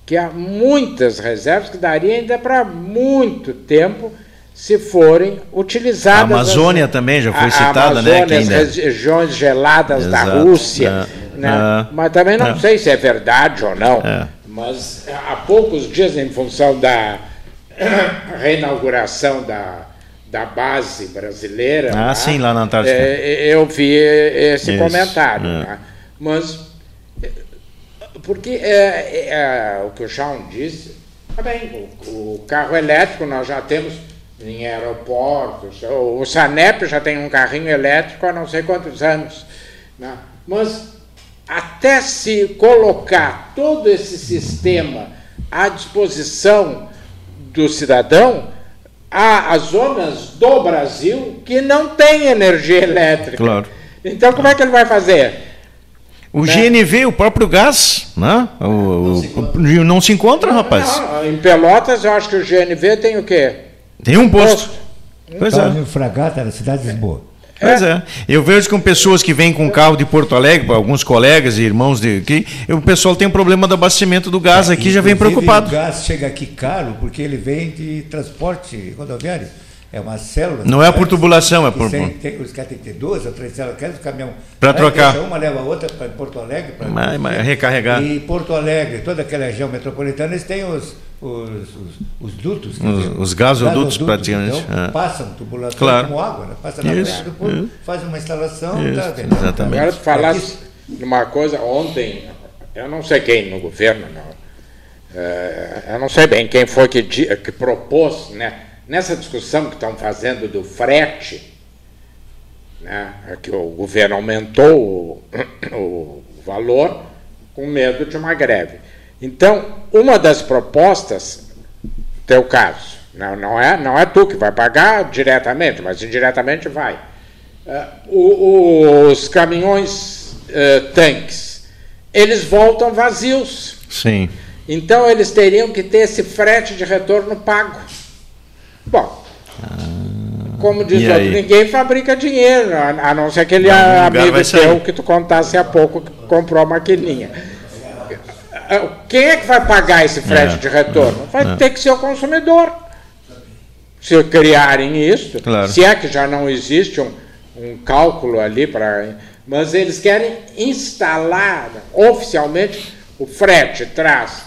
Speaker 3: Que há muitas reservas que daria ainda para muito tempo se forem utilizadas.
Speaker 2: A Amazônia
Speaker 3: as-
Speaker 2: também já foi citada, né,
Speaker 3: Amazônia,
Speaker 2: que ainda-
Speaker 3: as regiões geladas da
Speaker 2: Exato,
Speaker 3: Rússia.
Speaker 2: é,
Speaker 3: né?
Speaker 2: é.
Speaker 3: Mas também não
Speaker 2: É.
Speaker 3: sei se é verdade ou não.
Speaker 2: É.
Speaker 3: Mas há poucos dias, em função da reinauguração da, da base brasileira.
Speaker 2: Ah,
Speaker 3: lá,
Speaker 2: sim, lá na Antártica.
Speaker 3: é, eu vi esse
Speaker 2: Isso,
Speaker 3: comentário.
Speaker 2: é.
Speaker 3: né? Mas, é, porque é, é, o que o Shawn disse, tá bem, o, o carro elétrico nós já temos em aeroportos, o, o Sanep já tem um carrinho elétrico há não sei quantos anos. né? Mas até se colocar todo esse sistema à disposição do cidadão, há as zonas do Brasil que não têm energia elétrica.
Speaker 2: Claro.
Speaker 3: Então, como é que ele vai fazer?
Speaker 2: O
Speaker 3: Né?
Speaker 2: GNV, o próprio gás, né? O, o- o- não se encontra, rapaz.
Speaker 3: Não, em Pelotas, eu acho que o GNV tem o quê?
Speaker 2: Tem um posto. Pois
Speaker 4: Estava
Speaker 2: é.
Speaker 4: Fragata, na cidade de Lisboa.
Speaker 2: Pois é. Eu vejo com pessoas que vêm com carro de Porto Alegre, alguns colegas e irmãos de aqui, o pessoal tem um problema do abastecimento do gás aqui, já vem preocupado.
Speaker 4: O gás chega aqui caro porque ele vem de transporte rodoviário. É uma célula.
Speaker 2: Não é por tubulação, é por-
Speaker 4: Tem, tem, os caras têm que ter duas ou três células, aqueles caminhão.
Speaker 2: Pra
Speaker 4: vai,
Speaker 2: trocar.
Speaker 4: Uma leva a outra para Porto Alegre. Pra,
Speaker 2: Mas- mas recarregar.
Speaker 4: E Porto Alegre, toda aquela região metropolitana, eles têm os, os, os, os dutos.
Speaker 2: Os-
Speaker 4: dizer,
Speaker 2: os gasodutos, praticamente,
Speaker 4: Então,
Speaker 2: é.
Speaker 4: passam tubulação
Speaker 2: Claro.
Speaker 4: como água, né? passa na
Speaker 2: Isso,
Speaker 4: frente do povo,
Speaker 2: isso.
Speaker 4: faz uma instalação.
Speaker 2: Isso,
Speaker 4: tá
Speaker 2: exatamente.
Speaker 3: Agora tu falasse de uma coisa ontem, eu não sei quem no governo, não, eh, eu não sei bem quem foi que, que propôs, né, nessa discussão que estão fazendo do frete, né, que o governo aumentou o, o valor com medo de uma greve. Então, uma das propostas, teu caso, não, não, é, não é tu que vai pagar diretamente, mas indiretamente vai. O- os caminhões eh, tanques, eles voltam vazios.
Speaker 2: Sim.
Speaker 3: Então eles teriam que ter esse frete de retorno pago. Bom, como diz
Speaker 2: e
Speaker 3: outro,
Speaker 2: aí?
Speaker 3: ninguém fabrica dinheiro, a, não ser aquele
Speaker 2: lugar
Speaker 3: amigo teu que tu contasse há pouco que comprou a maquininha. Ah, Quem é que vai pagar esse frete
Speaker 2: É,
Speaker 3: de retorno? Vai
Speaker 2: é.
Speaker 3: ter que ser o consumidor. Se criarem isso,
Speaker 2: Claro.
Speaker 3: se é que já não existe um, um cálculo ali para. Mas eles querem instalar oficialmente o frete traz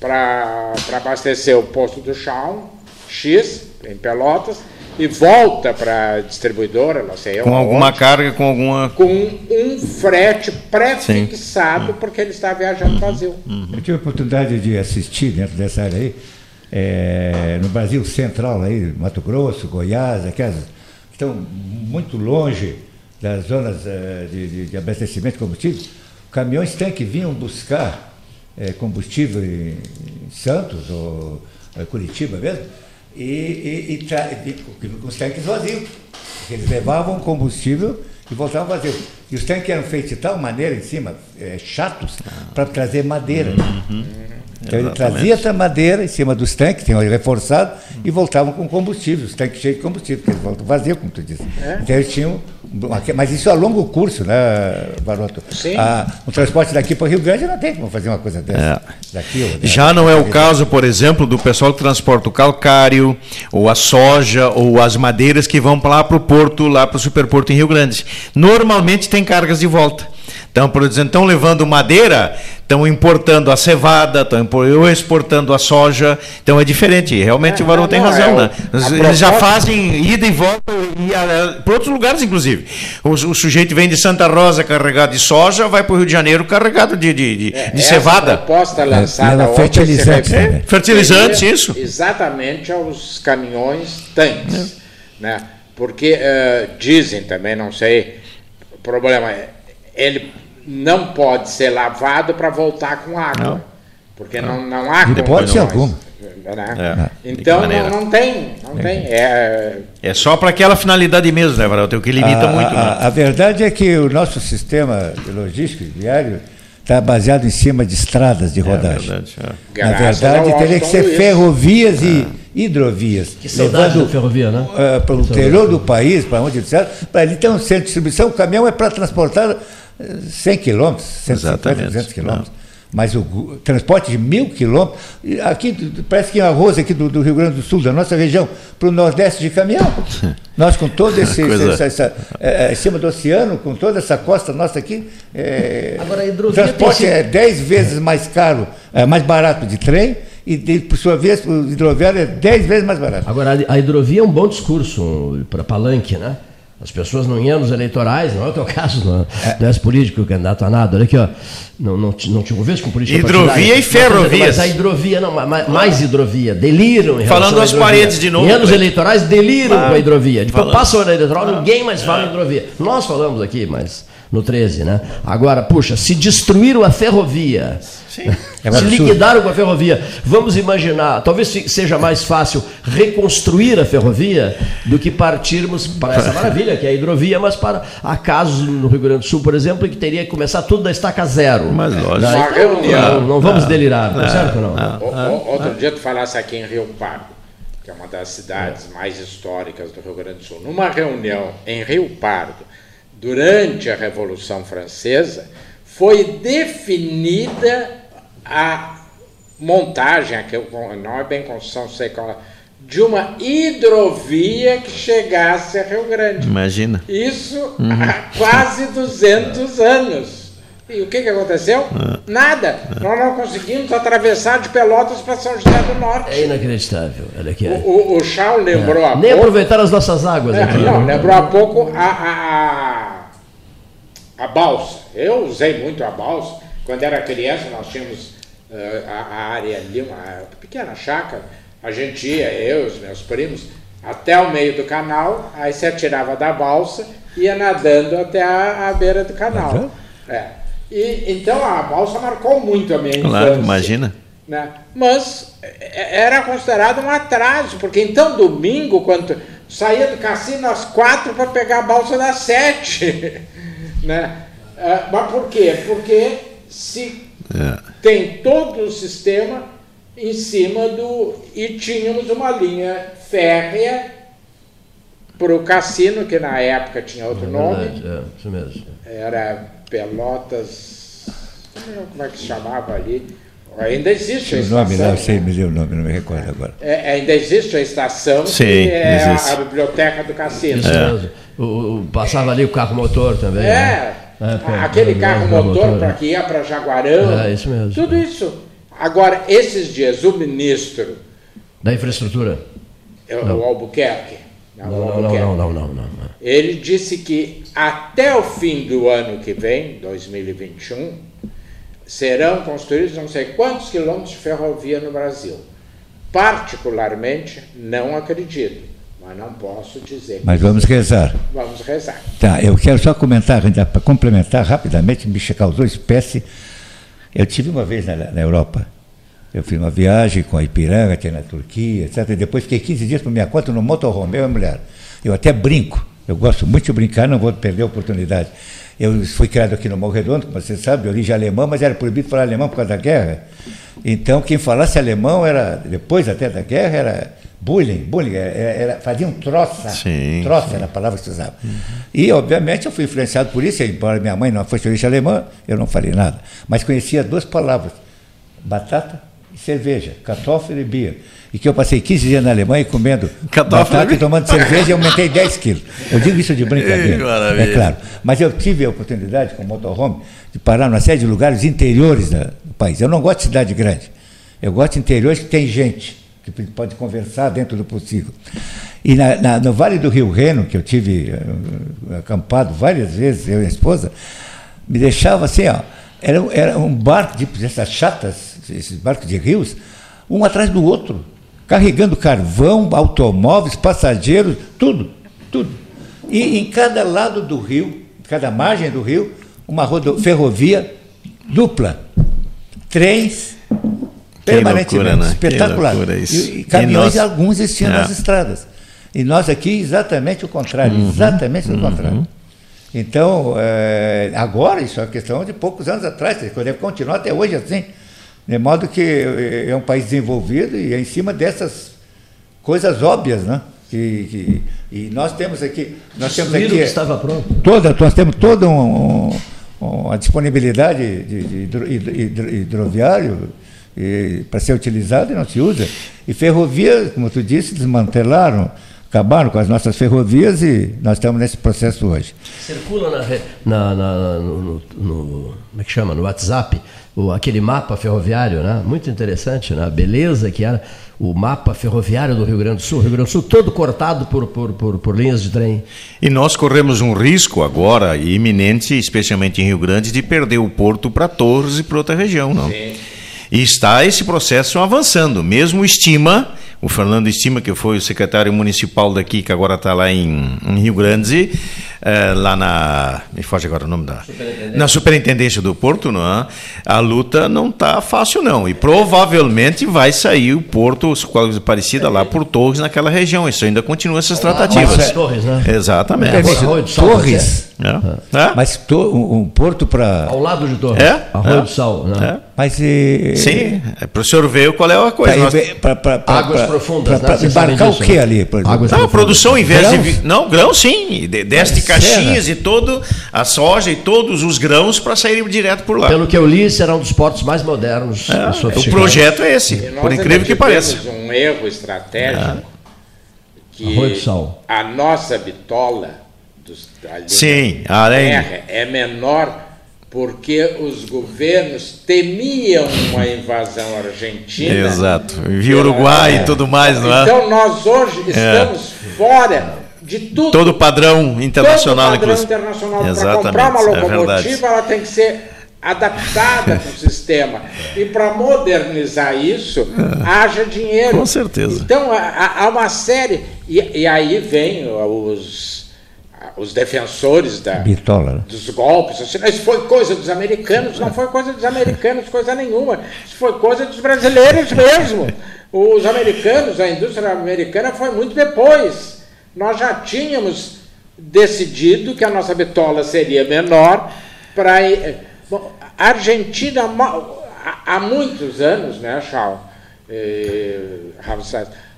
Speaker 3: para abastecer o posto do chão, X, em Pelotas, e volta para a distribuidora, não sei
Speaker 2: Com alguma
Speaker 3: aonde,
Speaker 2: carga, com alguma.
Speaker 3: com um frete pré-fixado, porque ele está viajando vazio.
Speaker 4: Eu tive a oportunidade de assistir dentro dessa área aí, eh, no Brasil Central, aí, Mato Grosso, Goiás, aquelas que estão muito longe das zonas eh, de, de- de abastecimento de combustível. Caminhões tanque vinham buscar eh, combustível em, em Santos ou eh, Curitiba mesmo, e, e, e tra- com os tanques vazios. Eles levavam combustível e voltavam vazios. E os tanques eram feitos de tal maneira em cima, eh, chatos, para trazer madeira. Então ele trazia essa madeira em cima dos tanques, tinham reforçado, e voltavam com combustível, os tanques cheios de combustível, porque eles voltam vazios, como tu disse.
Speaker 3: É.
Speaker 4: Então eles tinham. Mas isso a longo curso, né, Baroto?
Speaker 3: Sim.
Speaker 4: Ah, o transporte daqui para o Rio Grande não tem como fazer uma coisa dessa. Daqui, ou
Speaker 2: Já não é o caso, por exemplo, do pessoal que transporta o calcário, ou a soja, ou as madeiras que vão lá para o porto, lá para o superporto em Rio Grande. Normalmente tem cargas de volta. Então, por exemplo, estão levando madeira, estão importando a cevada, estão exportando a soja. Então é diferente. Realmente o Varão tem razão.
Speaker 3: é
Speaker 2: né? Eles já
Speaker 3: proposta-
Speaker 2: fazem ida e volta e para outros lugares, inclusive. O, o sujeito vem de Santa Rosa carregado de soja, vai para o Rio de Janeiro carregado de, de, de, de
Speaker 3: É,
Speaker 2: cevada.
Speaker 3: proposta lançada
Speaker 4: Leva
Speaker 3: ontem
Speaker 4: fertilizantes.
Speaker 2: Fertilizantes, isso.
Speaker 3: Exatamente aos caminhões tanques.
Speaker 2: É.
Speaker 3: Né? Porque eh, dizem também, não sei, o problema é, ele não pode ser lavado para voltar com água.
Speaker 2: Não.
Speaker 3: Porque não, não há
Speaker 4: De hipótese
Speaker 3: condições,
Speaker 4: alguma.
Speaker 3: né?
Speaker 2: É, que
Speaker 3: Então não, não tem, não tem. É,
Speaker 2: É só para aquela finalidade mesmo, né, Varão? Tem o que limita
Speaker 4: a,
Speaker 2: muito.
Speaker 4: a-
Speaker 2: né?
Speaker 4: a verdade é que o nosso sistema de logística viário está baseado em cima de estradas de
Speaker 2: É
Speaker 4: rodagem.
Speaker 2: verdade. é.
Speaker 4: Na verdade, teria que ser ferrovias e hidrovias.
Speaker 1: Que saudade da ferrovia, né?
Speaker 4: eh, para o interior do país, para onde disser, para ali ter um centro de distribuição, o caminhão é para transportar 100 quilômetros, 150,
Speaker 2: Exatamente.
Speaker 4: 200 quilômetros. Mas o transporte de mil quilômetros, aqui parece que é arroz aqui do, do Rio Grande do Sul, da nossa região, para o Nordeste de caminhão. Nós com todo esse,
Speaker 2: Coisa-
Speaker 4: essa, essa, eh, em cima do oceano, com toda essa costa nossa aqui, eh,
Speaker 1: Agora, a
Speaker 4: o transporte é 10 vezes mais caro, é, mais barato de trem, e de, por sua vez, o hidroviário é 10 vezes mais barato.
Speaker 1: Agora, a hidrovia é um bom discurso para palanque, né? As pessoas não iam nos eleitorais, não é o teu caso, não, não és político, candidato a nada. Olha aqui, ó, não, não, te, não te envolves com política
Speaker 2: Hidrovia e ferrovias.
Speaker 1: Mas a hidrovia, não, ma- mais, hidrovia, deliram em
Speaker 2: Falando às paredes de novo,
Speaker 1: Em anos eleitorais, deliram
Speaker 2: Ah,
Speaker 1: com a hidrovia. Depois
Speaker 2: falando.
Speaker 1: passa o ano eleitoral, ninguém mais fala em hidrovia. Nós falamos aqui, mas no 13, né? Agora, puxa, se destruíram a ferrovia,
Speaker 4: É um
Speaker 1: se liquidaram com a ferrovia, vamos imaginar, talvez seja mais fácil reconstruir a ferrovia do que partirmos para essa maravilha que é a hidrovia, mas para há casos no Rio Grande do Sul, por exemplo, em que teria que começar tudo da estaca zero.
Speaker 2: Mas lógico.
Speaker 1: Né?
Speaker 3: Reunião.
Speaker 1: Não, não vamos delirar, tá certo ou não?
Speaker 3: O- o- outro dia tu falasse aqui em Rio Pardo, que que é uma das cidades mais históricas do Rio Grande do Sul, numa reunião em Rio Pardo, durante a Revolução Francesa, foi definida a montagem, não é bem construção, qual, de uma hidrovia que chegasse a Rio Grande.
Speaker 2: Imagina.
Speaker 3: Isso uhum. há quase 200 anos. E o que, que aconteceu? Nada. Nós não conseguimos atravessar de Pelotas para São José do Norte.
Speaker 1: É inacreditável. Olha aqui.
Speaker 3: O, o, o Chau lembrou é.
Speaker 1: há Nem pouco. aproveitar as nossas águas
Speaker 3: é,
Speaker 1: aqui.
Speaker 3: Não, lembrou há pouco a, a, a, balsa. Eu usei muito a balsa. Quando era criança, nós tínhamos uh, a, a, área ali, uma pequena chácara. A gente ia, eu e os meus primos, até o meio do canal, aí se atirava da balsa e ia nadando até a, a beira do canal. Uhum. É. E, então a balsa marcou muito a minha infância.
Speaker 2: Claro, imagina.
Speaker 3: Né? Mas é, era considerado um atraso, porque então domingo, quando saía do cassino às quatro para pegar a balsa das sete. né? Uh, mas por quê? Porque se é. tem todo o sistema em cima do. E tínhamos uma linha férrea para o cassino, que na época tinha outro é nome.
Speaker 1: é, isso mesmo.
Speaker 3: Era Pelotas, como é que se chamava ali? Ainda existe
Speaker 4: a estação. O nome lá, eu sei, me deu o nome, não me recordo agora.
Speaker 3: É, ainda existe a estação,
Speaker 2: Sim,
Speaker 3: que é a, a, biblioteca do cassino.
Speaker 1: É. O, o, passava ali o carro motor também.
Speaker 3: É, né? é aquele carro motor para que ia para Jaguarão.
Speaker 1: É, isso mesmo.
Speaker 3: Tudo isso. Agora, esses dias, o ministro.
Speaker 1: Da infraestrutura?
Speaker 3: É, o Albuquerque.
Speaker 1: Não, não, não, não, não, não,
Speaker 3: Ele disse que até o fim do ano que vem, 2021, serão construídos não sei quantos quilômetros de ferrovia no Brasil. Particularmente, não acredito, mas não posso dizer.
Speaker 4: Mas vamos rezar.
Speaker 3: Vamos rezar.
Speaker 4: Tá, eu quero só comentar, para complementar rapidamente, me causou espécie. Eu tive uma vez na Europa. Eu fiz uma viagem com a Ipiranga, que é na Turquia, etc. E depois fiquei 15 dias por minha conta no motorhome, eu e mulher. Eu até brinco. Eu gosto muito de brincar, não vou perder a oportunidade. Eu fui criado aqui no Morro Redondo, como você sabe, de origem alemã, mas era proibido falar alemão por causa da guerra. Então, quem falasse alemão era, depois até da guerra, era bullying, bullying, era, era, fazia um troça.
Speaker 2: Sim,
Speaker 4: troça
Speaker 2: sim.
Speaker 4: era a palavra que se usava. Uhum. E, obviamente, eu fui influenciado por isso, embora minha mãe não fosse origem alemã, eu não falei nada. Mas conhecia duas palavras, batata cerveja, Kartoffel e beer. E que eu passei 15 dias na Alemanha comendo batata e tomando cerveja e aumentei 10 quilos. Eu digo isso de brincadeira, é claro. Mas eu tive a oportunidade, com o motorhome, de parar numa série de lugares interiores do país. Eu não gosto de cidade grande. Eu gosto de interiores que tem gente, que pode conversar dentro do possível. E na, na, no Vale do Rio Reno, que eu tive uh, acampado várias vezes, eu e a esposa, me deixava assim, ó, era, era um barco, tipo essas chatas, esses barcos de rios, um atrás do outro, carregando carvão, automóveis, passageiros, tudo, tudo. E em cada lado do rio, cada margem do rio, uma ferrovia dupla. Trens permanentemente, loucura, né? espetacular. E, e, caminhões, e nós... alguns existiam é. nas estradas. E nós aqui, exatamente o contrário, uhum, exatamente o uhum. contrário. Então, é, agora, isso é uma questão de poucos anos atrás, deve continuar até hoje assim. De modo que é um país desenvolvido e é em cima dessas coisas óbvias, né? Que, que, e nós temos aqui. Nós temos aqui. Que
Speaker 1: estava pronto.
Speaker 4: Toda, nós temos toda um, um, a disponibilidade de, de hidroviário para ser utilizado e não se usa. E ferrovias, como tu disse, desmantelaram acabaram com as nossas ferrovias e nós estamos nesse processo hoje.
Speaker 1: Circula na, na, na no, no, no, como é que chama, no WhatsApp, o, aquele mapa ferroviário, né? muito interessante, né? a beleza que era o mapa ferroviário do Rio Grande do Sul, o Rio Grande do Sul todo cortado por, por, por, por linhas de trem.
Speaker 2: E nós corremos um risco agora, iminente, especialmente em Rio Grande, de perder o porto para Torres e para outra região, não? Sim. E está esse processo avançando. Mesmo estima, o Fernando estima que foi o secretário municipal daqui, que agora está lá em, em, Rio Grande, é, lá na. Me foge agora o nome da. Na superintendência do Porto, não é? a luta não está fácil, não. E provavelmente vai sair o Porto, coisa parecida lá por Torres, naquela região. Isso ainda continua essas tratativas.
Speaker 1: Mas é Torres, né?
Speaker 2: Exatamente.
Speaker 4: Arroio de Sal, Torres.
Speaker 2: É. É?
Speaker 4: Mas to, um, porto para.
Speaker 1: Ao lado de Torres.
Speaker 2: É?
Speaker 1: Arroio
Speaker 2: É.
Speaker 1: do Sal. Né?
Speaker 2: É.
Speaker 4: Mas e,
Speaker 2: Sim, é para o senhor ver qual é a coisa.
Speaker 4: Pra-
Speaker 2: Nós-
Speaker 4: pra- pra- pra-
Speaker 1: Águas
Speaker 4: pra-
Speaker 1: profundas,
Speaker 4: pra-
Speaker 1: né?
Speaker 4: embarcar o que
Speaker 1: né?
Speaker 4: ali?
Speaker 1: Águas
Speaker 2: Não, a produção, em vez
Speaker 4: Grãos?
Speaker 2: de. Não, grão sim. De- Desce de Caxias e todo, a soja e todos os grãos para saírem direto por lá.
Speaker 1: Pelo que eu li, será um dos portos mais modernos.
Speaker 2: É, o projeto é esse,
Speaker 3: E
Speaker 2: por incrível que pareça.
Speaker 3: um erro estratégico que
Speaker 1: Arroio do Sal.
Speaker 3: a nossa bitola dos,
Speaker 2: Sim,
Speaker 3: da
Speaker 2: a aranha.
Speaker 3: terra é menor porque os governos temiam uma invasão argentina.
Speaker 2: Exato. Vi Uruguai e tudo mais, não é?
Speaker 3: Então nós hoje estamos fora de tudo.
Speaker 2: Todo padrão internacional,
Speaker 3: Todo padrão internacional. Para
Speaker 2: Exatamente,
Speaker 3: comprar uma
Speaker 2: é
Speaker 3: locomotiva, ela tem que ser adaptada para o sistema. E para modernizar isso, haja dinheiro.
Speaker 2: Com certeza.
Speaker 3: Então, há, há uma série. E, e aí vem os, os defensores da,
Speaker 4: Bitola. né?
Speaker 3: dos golpes. Assim, isso foi coisa dos americanos, não foi coisa dos americanos, coisa nenhuma. Isso foi coisa dos brasileiros mesmo. Os americanos, a indústria americana foi muito depois. Nós já tínhamos decidido que a nossa bitola seria menor para. A Argentina, há- muitos anos, né, Chal? Eh,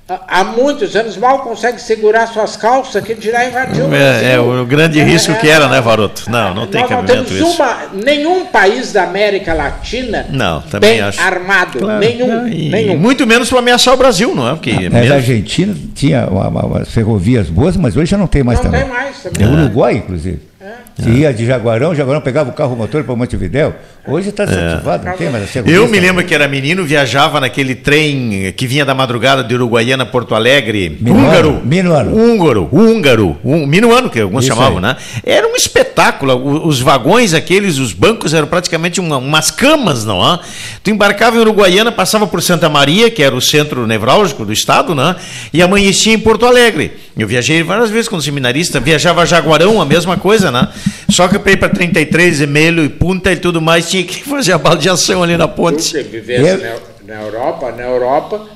Speaker 3: há- muitos anos mal consegue segurar suas calças, que dirá invadir o
Speaker 2: É, é o grande
Speaker 3: É,
Speaker 2: risco
Speaker 3: é,
Speaker 2: que era, né, Varoto? Não, não tem
Speaker 3: não
Speaker 2: cabimento
Speaker 3: temos
Speaker 2: isso.
Speaker 3: uma, nenhum país da América Latina
Speaker 2: Não, também
Speaker 3: bem
Speaker 2: acho.
Speaker 3: armado.
Speaker 2: Claro.
Speaker 3: Nenhum,
Speaker 2: E
Speaker 3: nenhum.
Speaker 2: Muito menos para ameaçar o Brasil, não é? Porque
Speaker 4: Mas
Speaker 2: mesmo-
Speaker 4: a Argentina tinha uma, uma, umas ferrovias boas, mas hoje já não tem mais
Speaker 3: Não
Speaker 4: também.
Speaker 3: tem mais também.
Speaker 4: Tem o Uruguai, inclusive. Se ia de Jaguarão, Jaguarão pegava o carro motor para Montevidéu. Hoje está desativado, não tem mais a.
Speaker 2: É. Eu me lembro que era menino, viajava naquele trem que vinha da madrugada de Uruguaiana a Porto Alegre.
Speaker 4: Minuano,
Speaker 2: húngaro.
Speaker 4: Minuano.
Speaker 2: Húngaro. Húngaro. Um, minuano, que alguns
Speaker 4: Isso
Speaker 2: chamavam,
Speaker 4: aí.
Speaker 2: né? Era um espetáculo. Os vagões, aqueles, os bancos eram praticamente uma- umas camas, não é? Tu embarcava em Uruguaiana, passava por Santa Maria, que era o centro nevrálgico do estado, né? E amanhecia em Porto Alegre. Eu viajei várias vezes como seminarista, viajava a Jaguarão, a mesma coisa, né? Só que para ir para 33, Emelo e Punta e tudo mais, tinha que fazer a baldeação ali na ponte.
Speaker 3: Tu que vivesse na, na Europa, na Europa,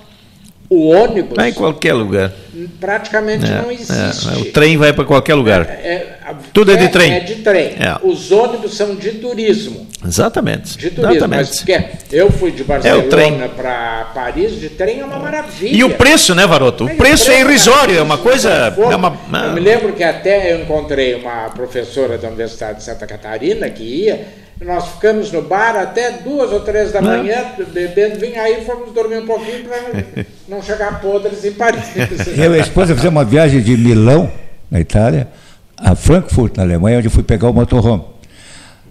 Speaker 3: o ônibus
Speaker 2: Vai em qualquer lugar.
Speaker 3: praticamente não
Speaker 2: É,
Speaker 3: existe.
Speaker 2: é, o trem vai para qualquer lugar.
Speaker 3: É, a-
Speaker 2: Tudo é de trem.
Speaker 3: É de trem.
Speaker 2: É.
Speaker 3: Os ônibus são de turismo.
Speaker 2: Exatamente.
Speaker 3: De turismo. Mas
Speaker 2: Exatamente.
Speaker 3: porque eu fui de
Speaker 2: É.
Speaker 3: Barcelona para Paris, de trem é uma maravilha.
Speaker 2: E o preço, né, Varoto? O preço é irrisório, é uma coisa. É uma,
Speaker 3: Eu me lembro que até eu encontrei uma professora da Universidade de Santa Catarina que ia. Nós ficamos no bar até duas ou três da
Speaker 2: Não.
Speaker 3: manhã, bebendo vinho, aí fomos dormir um pouquinho para não chegar podres em Paris.
Speaker 4: Eu e a esposa fizemos uma viagem de Milão, na Itália, a Frankfurt, na Alemanha, onde eu fui pegar o motorhome.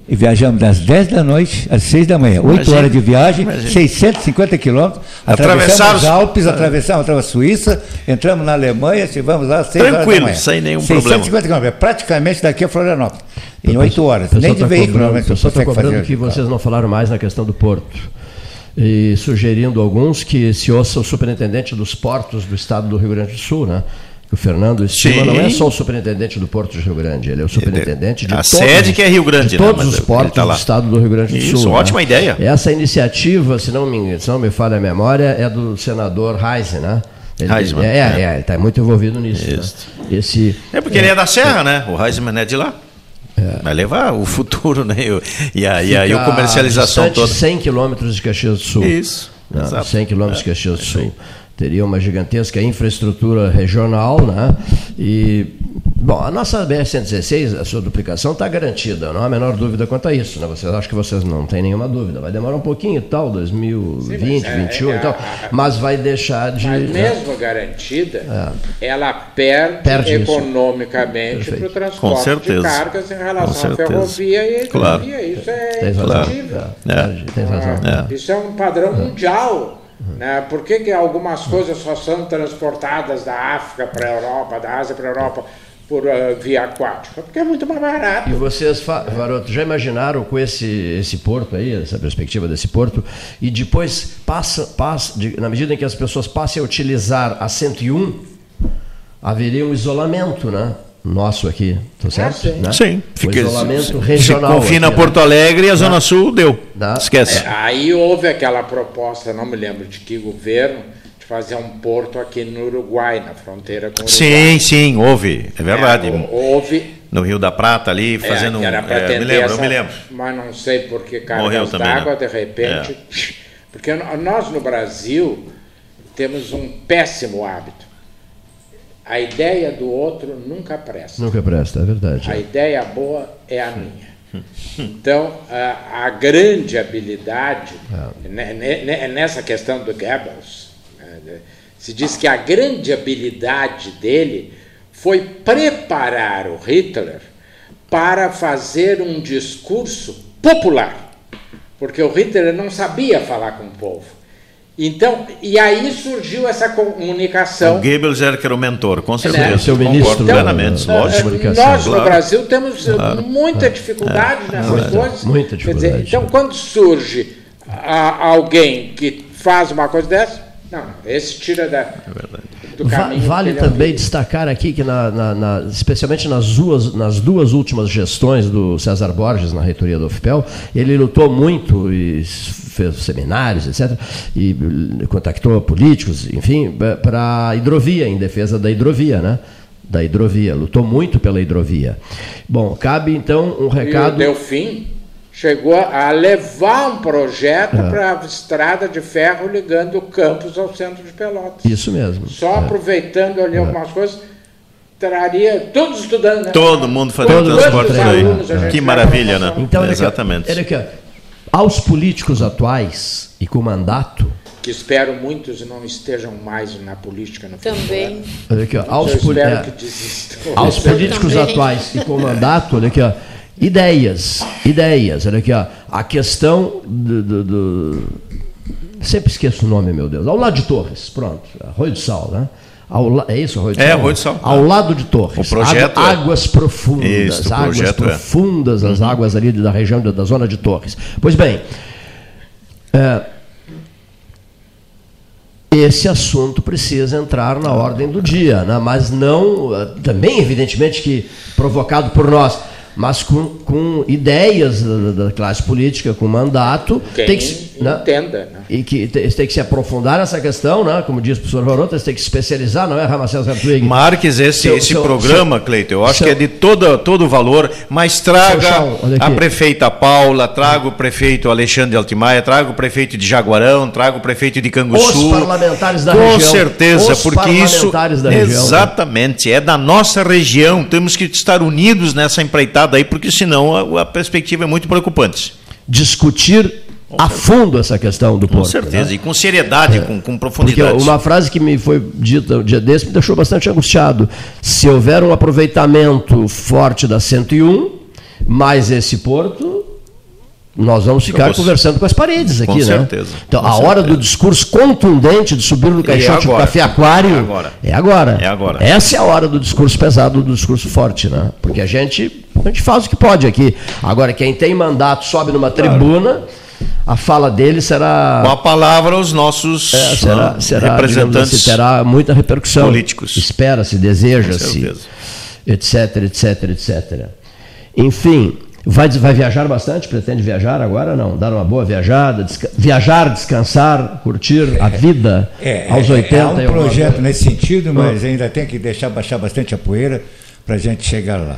Speaker 4: E viajamos das 10 da noite às 6 da manhã. 8
Speaker 2: Imagina,
Speaker 4: horas de viagem,
Speaker 2: imagina.
Speaker 4: 650 quilômetros. Atravessamos
Speaker 2: os-
Speaker 4: Alpes, atravessamos a Suíça, entramos na Alemanha, estivemos lá às 6 horas da
Speaker 2: Tranquilo,
Speaker 4: manhã.
Speaker 2: sem nenhum
Speaker 4: 650
Speaker 2: problema.
Speaker 4: quilômetros, é praticamente daqui a Florianópolis. Em 8 horas. Nem de
Speaker 1: tá
Speaker 4: veículo, normalmente,
Speaker 1: pessoal está
Speaker 4: consegue
Speaker 1: cobrando que vocês não falaram mais na questão do porto. E sugerindo alguns que se ouça o superintendente dos portos do estado do Rio Grande do Sul, né? O Fernando Estima
Speaker 2: Sim.
Speaker 1: não é só o superintendente do Porto de Rio Grande, ele é o superintendente de
Speaker 2: A
Speaker 1: todos,
Speaker 2: sede que é Rio Grande,
Speaker 1: de
Speaker 2: né?
Speaker 1: todos
Speaker 2: Mas
Speaker 1: os portos
Speaker 2: tá
Speaker 1: do estado do Rio Grande do
Speaker 2: Isso,
Speaker 1: Sul. né?
Speaker 2: ótima ideia.
Speaker 1: Essa iniciativa, se não me, se não me falha a memória, é do senador Reisen, né? Ele,
Speaker 2: Heisman,
Speaker 1: é, é,
Speaker 2: é.
Speaker 1: é, ele está muito envolvido nisso. né? Esse,
Speaker 2: É porque ele é da Serra, né? O Heisman é de lá. Vai levar o futuro, né? E, a, e a, e a comercialização toda.
Speaker 1: 100 quilômetros de Caxias do Sul.
Speaker 2: Isso,
Speaker 1: Né?
Speaker 2: exato.
Speaker 1: 100 quilômetros de
Speaker 2: É,
Speaker 1: Caxias do
Speaker 2: isso.
Speaker 1: Sul. Teria uma gigantesca infraestrutura regional, né? E, bom, a nossa BR-116, a sua duplicação está garantida, não há a menor dúvida quanto a isso, né? Vocês acham que vocês não têm nenhuma dúvida. Vai demorar um pouquinho e tal, 2020,
Speaker 3: Sim, mas é-
Speaker 1: 2021
Speaker 3: é
Speaker 1: e tal, mas vai deixar de...
Speaker 3: Mas
Speaker 1: né?
Speaker 3: mesmo garantida, ela perde,
Speaker 1: Perde
Speaker 3: economicamente para o
Speaker 2: Com
Speaker 3: transporte de
Speaker 2: certeza.
Speaker 3: cargas em
Speaker 2: Com
Speaker 3: relação à ferrovia e a
Speaker 2: Claro.
Speaker 3: hidrovia. Isso é
Speaker 1: razão.
Speaker 3: indiscutível.
Speaker 2: É. É.
Speaker 3: Isso é um padrão mundial. Né? Por que, que algumas coisas só são transportadas da África para a Europa, da Ásia para a Europa, por ah, via aquática? Porque é muito mais barato.
Speaker 1: E vocês, Varoto, já imaginaram com esse, esse porto aí, essa perspectiva desse porto, e depois, passa, passa, de- na medida em que as pessoas passem a utilizar a 101, haveria um isolamento, né? Nosso aqui, tá certo?
Speaker 3: sim.
Speaker 1: Né?
Speaker 2: Sim,
Speaker 1: O
Speaker 2: fica,
Speaker 1: isolamento regional.
Speaker 2: Se confina
Speaker 1: aqui, né?
Speaker 2: Porto Alegre e a Zona
Speaker 1: Tá.
Speaker 2: Sul deu.
Speaker 1: Tá.
Speaker 2: Esquece.
Speaker 3: É, aí houve aquela proposta, não me lembro de que governo, de fazer um porto aqui no Uruguai, na fronteira com o
Speaker 2: Sim,
Speaker 3: Uruguai.
Speaker 2: sim, houve. É verdade.
Speaker 3: É, houve.
Speaker 2: No Rio da Prata ali,
Speaker 3: é,
Speaker 2: fazendo um.
Speaker 3: era
Speaker 2: é, eu me lembro,
Speaker 3: essa-
Speaker 2: eu me lembro.
Speaker 3: Mas não sei por que
Speaker 2: Morreu
Speaker 3: cargas
Speaker 2: também,
Speaker 3: d'água,
Speaker 2: né?
Speaker 3: de repente. Porque nós no Brasil temos um péssimo hábito. A ideia do outro nunca presta.
Speaker 1: Nunca presta, é verdade.
Speaker 3: A ideia boa é a minha. Então, a, a grande habilidade ne- nessa questão do Goebbels, se diz que a grande habilidade dele foi preparar o Hitler para fazer um discurso popular, porque o Hitler não sabia falar com o povo. Então, e aí surgiu essa comunicação.
Speaker 2: O Goebbels era que era o mentor, com
Speaker 3: Né?
Speaker 2: certeza.
Speaker 1: Seu
Speaker 2: Concordo
Speaker 1: ministro,
Speaker 2: plenamente,
Speaker 1: né,
Speaker 2: lógico.
Speaker 3: Nós no
Speaker 2: Claro.
Speaker 3: Brasil temos eh,
Speaker 2: Claro.
Speaker 3: muita dificuldade nessas
Speaker 1: muita,
Speaker 3: coisas.
Speaker 1: muita
Speaker 3: Quer
Speaker 1: dificuldade.
Speaker 3: dizer, então, quando surge a- alguém que faz uma coisa dessa, não, esse tira da, do
Speaker 1: Va-
Speaker 3: caminho.
Speaker 1: vale
Speaker 3: ele
Speaker 1: também destacar aqui que, na- na- na- especialmente nas duas, nas duas últimas gestões do César Borges na reitoria do UFPEL, ele lutou muito e fez seminários, etc., e contactou políticos, enfim, para a hidrovia, em defesa da hidrovia, né? Da hidrovia, lutou muito pela hidrovia. Bom, cabe então um
Speaker 3: E o
Speaker 1: recado.
Speaker 3: Chegou a levar um projeto
Speaker 1: É.
Speaker 3: para a estrada de ferro ligando o campus ao centro de Pelotas.
Speaker 1: Isso mesmo.
Speaker 3: Só aproveitando ali algumas coisas, traria todos estudando. Né?
Speaker 2: Todo mundo fazendo transporte por aí.
Speaker 3: gente
Speaker 2: Que maravilha, né?
Speaker 1: Então, olha aqui, ó,
Speaker 2: Exatamente.
Speaker 1: olha aqui, ó. aos políticos atuais e com mandato,
Speaker 3: que espero muitos não estejam mais na política no
Speaker 6: Também.
Speaker 1: olha aqui, ó, aos,
Speaker 3: Eu
Speaker 1: poli-
Speaker 3: espero
Speaker 1: é,
Speaker 3: que desistam.
Speaker 1: aos políticos
Speaker 6: também.
Speaker 1: atuais e com mandato, olha aqui, ó, ideias, ideias, olha aqui, ó, a questão do, do- do- sempre esqueço o nome, meu Deus, ao lado de Torres, pronto, Arroio do Sal, né? Ao é isso, Arroio do
Speaker 2: É,
Speaker 1: Sal?
Speaker 2: Arroio do Sal.
Speaker 1: Ao lado de Torres.
Speaker 2: O projeto
Speaker 1: Água-
Speaker 2: é.
Speaker 1: águas profundas,
Speaker 2: Isso,
Speaker 1: águas
Speaker 2: projeto é.
Speaker 1: profundas, as águas ali da região da, da zona de Torres. Pois bem, é, esse assunto precisa entrar na ordem do dia, né? mas não, também evidentemente que provocado por nós, mas com, com ideias da, da classe política, com mandato,
Speaker 3: Quem
Speaker 1: tem que, se- né?
Speaker 3: entenda, né?
Speaker 1: E que te- tem que se aprofundar nessa questão, né? como diz o professor Varota, tem que se especializar, não é, Ramacés Hartwig?
Speaker 2: Marques, esse,
Speaker 1: Seu-
Speaker 2: esse
Speaker 1: seu-
Speaker 2: programa,
Speaker 1: seu-
Speaker 2: Cleiton, eu acho
Speaker 1: seu-
Speaker 2: que é de todo, todo valor, mas traga
Speaker 1: Chau,
Speaker 2: a prefeita Paula, traga o prefeito Alexandre Altimaia, traga o prefeito de Jaguarão, traga o prefeito de Canguçu.
Speaker 1: Os parlamentares da
Speaker 2: Com
Speaker 1: região.
Speaker 2: certeza,
Speaker 1: Os
Speaker 2: porque isso.
Speaker 1: parlamentares da região, né?
Speaker 2: exatamente, é da nossa região. Temos que estar unidos nessa empreitada aí, porque senão a, a perspectiva é muito preocupante.
Speaker 1: Discutir a fundo essa questão do
Speaker 2: Com
Speaker 1: porto.
Speaker 2: certeza,
Speaker 1: né?
Speaker 2: e com seriedade, com, com
Speaker 1: Porque
Speaker 2: profundidade.
Speaker 1: uma frase que me foi dita um dia desse me deixou bastante angustiado. Se houver um aproveitamento forte da 101, mais esse porto, nós vamos ficar conversando com as paredes aqui,
Speaker 2: Com
Speaker 1: né?
Speaker 2: certeza,
Speaker 1: Então,
Speaker 2: com
Speaker 1: a hora
Speaker 2: certeza.
Speaker 1: do discurso contundente de subir no caixote do café aquário
Speaker 2: É agora.
Speaker 1: é agora.
Speaker 2: É agora.
Speaker 1: Essa é a hora do discurso pesado, do discurso forte, né? Porque a gente, a gente faz o que pode aqui. Agora, quem tem mandato sobe numa tribuna, a fala dele será
Speaker 2: Com a palavra os nossos
Speaker 1: é, será,
Speaker 2: ah,
Speaker 1: será
Speaker 2: representantes
Speaker 1: assim, terá muita repercussão.
Speaker 2: políticos.
Speaker 1: Espera-se,
Speaker 2: Com
Speaker 1: deseja-se,
Speaker 2: certeza.
Speaker 1: etc, etc, etc. Enfim, vai, vai viajar bastante? Pretende viajar agora? Não? Dar uma boa viajada? desca- viajar, descansar, curtir a vida
Speaker 4: É,
Speaker 1: aos
Speaker 4: é-
Speaker 1: 80
Speaker 4: é
Speaker 1: e
Speaker 4: um projeto nesse sentido, mas
Speaker 1: Ah.
Speaker 4: ainda tem que deixar baixar bastante a poeira para a gente chegar lá.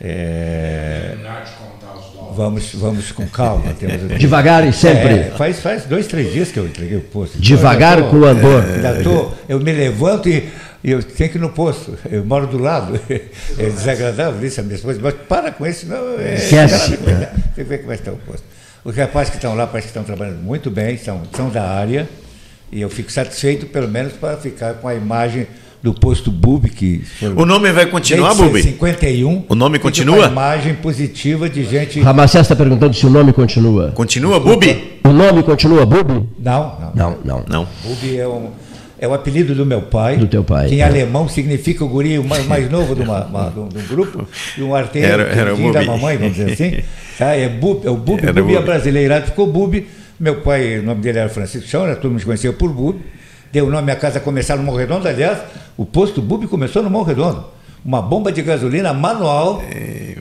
Speaker 4: É, vamos, vamos com calma. temos-
Speaker 1: Devagar e sempre.
Speaker 4: É, faz, faz dois, três dias que eu entreguei o posto.
Speaker 1: Devagar com o andor.
Speaker 4: ainda tô- eu me levanto e, e eu tenho que ir no posto. Eu moro do lado. É desagradável isso, a minha esposa. Mas para com isso, não. É,
Speaker 1: Esquece.
Speaker 4: Tem que ver como é que está o posto. Os rapazes que estão lá parece que estão trabalhando muito bem, são, são da área. E eu fico satisfeito, pelo menos, para ficar com a imagem do posto Bub, que foi
Speaker 2: O nome vai continuar, Bubi?
Speaker 4: 51.
Speaker 2: O nome continua?
Speaker 4: Uma imagem positiva de gente.
Speaker 1: Ramacés está perguntando se o nome continua.
Speaker 2: Continua, Bubi?
Speaker 1: O nome continua, Bubi?
Speaker 4: Não, não.
Speaker 1: Não, não.
Speaker 2: Não.
Speaker 4: Bub é um. É o apelido do meu pai.
Speaker 1: Do teu pai,
Speaker 4: Que em
Speaker 1: é.
Speaker 4: alemão significa o guri mais, mais novo de, uma, uma- de um- de um grupo, de um arteiro
Speaker 2: Era- era
Speaker 4: queridinho da
Speaker 2: Bubi.
Speaker 4: mamãe, vamos dizer assim. Tá? É, Bub, é o Bub, Bubi é
Speaker 2: Bubi.
Speaker 4: brasileirado, ficou Bub. Meu pai, o nome dele era Francisco Chão, todo mundo me conhecia por Bub. Deu o nome à casa começar no Morro Redondo, aliás, o posto Bub começou no Morro Redondo. uma bomba de gasolina manual,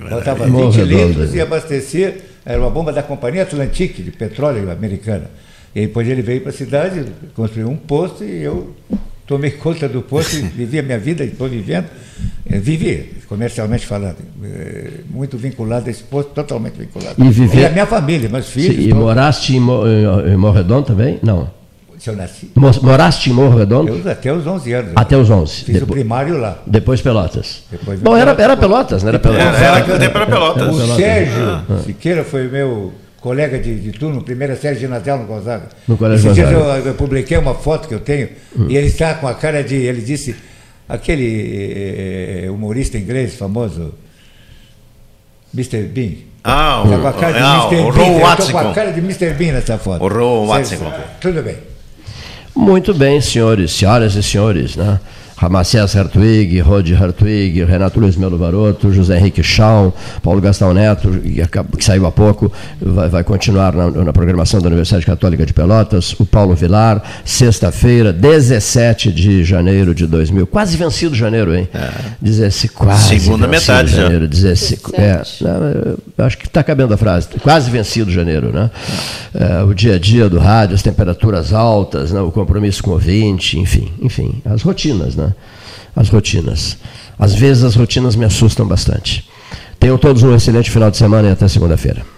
Speaker 4: botava
Speaker 1: Morro
Speaker 4: 20
Speaker 1: Redondo,
Speaker 4: litros
Speaker 1: né?
Speaker 4: e abastecia, era uma bomba da Companhia Atlantique, de petróleo americana. E depois ele veio para a cidade, construiu um posto e eu tomei conta do posto e vivi a minha vida e estou vivendo. Vivi, comercialmente falando, eh, muito vinculado a esse posto, totalmente vinculado.
Speaker 1: E viver-
Speaker 4: a minha família, meus filhos.
Speaker 1: Sim, e
Speaker 4: todos.
Speaker 1: moraste em, Mo- em- Redondo também? Não.
Speaker 4: Se eu nasci.
Speaker 1: Mo- Moraste em Morro Redondo?
Speaker 4: Eu, até os 11 anos.
Speaker 1: Até os 11.
Speaker 4: Fiz o primário lá.
Speaker 1: Depois Pelotas.
Speaker 4: Depois
Speaker 1: Bom, era, era Pelotas, né? Era Pelotas.
Speaker 2: Era- era- era Pelotas.
Speaker 4: O. Sérgio
Speaker 1: Ah.
Speaker 4: Siqueira foi meu colega de, de turno, primeira série ginasial no Gonzaga.
Speaker 1: No Colégio
Speaker 4: Esses dias
Speaker 1: Gonzaga.
Speaker 4: eu, eu publiquei uma foto que eu tenho
Speaker 1: Hum.
Speaker 4: e ele está com a cara de. Ele disse, aquele eh, humorista inglês famoso, Mr. Bean.
Speaker 2: Ah,
Speaker 4: Tá
Speaker 2: o-
Speaker 4: com a cara de
Speaker 2: ah,
Speaker 4: Mr.
Speaker 2: o
Speaker 4: Bean. Eu tô com a cara de Mr. Bean nessa foto.
Speaker 2: O Ron
Speaker 4: Sérgio
Speaker 2: Watson.
Speaker 4: Siqueira. Tudo bem.
Speaker 1: Muito bem, senhores, senhoras e senhores, né? Ramacés Hartwig, Rod Hartwig, Renato Luiz Melo Varoto, José Henrique Schaum, Paulo Gastão Neto, que saiu há pouco, vai, vai continuar na, na programação da Universidade Católica de Pelotas, o Paulo Vilar, sexta-feira, 17 de janeiro de 2000, quase vencido janeiro, hein? Dezesse- quase
Speaker 2: Segunda metade já.
Speaker 1: janeiro, 16, é, acho que está cabendo a frase, quase vencido janeiro, né? É, o dia a dia do rádio, as temperaturas altas, né? o compromisso com o ouvinte, enfim, enfim, as rotinas, né? As rotinas. Às vezes as rotinas me assustam bastante. Tenham todos um excelente final de semana e até segunda-feira.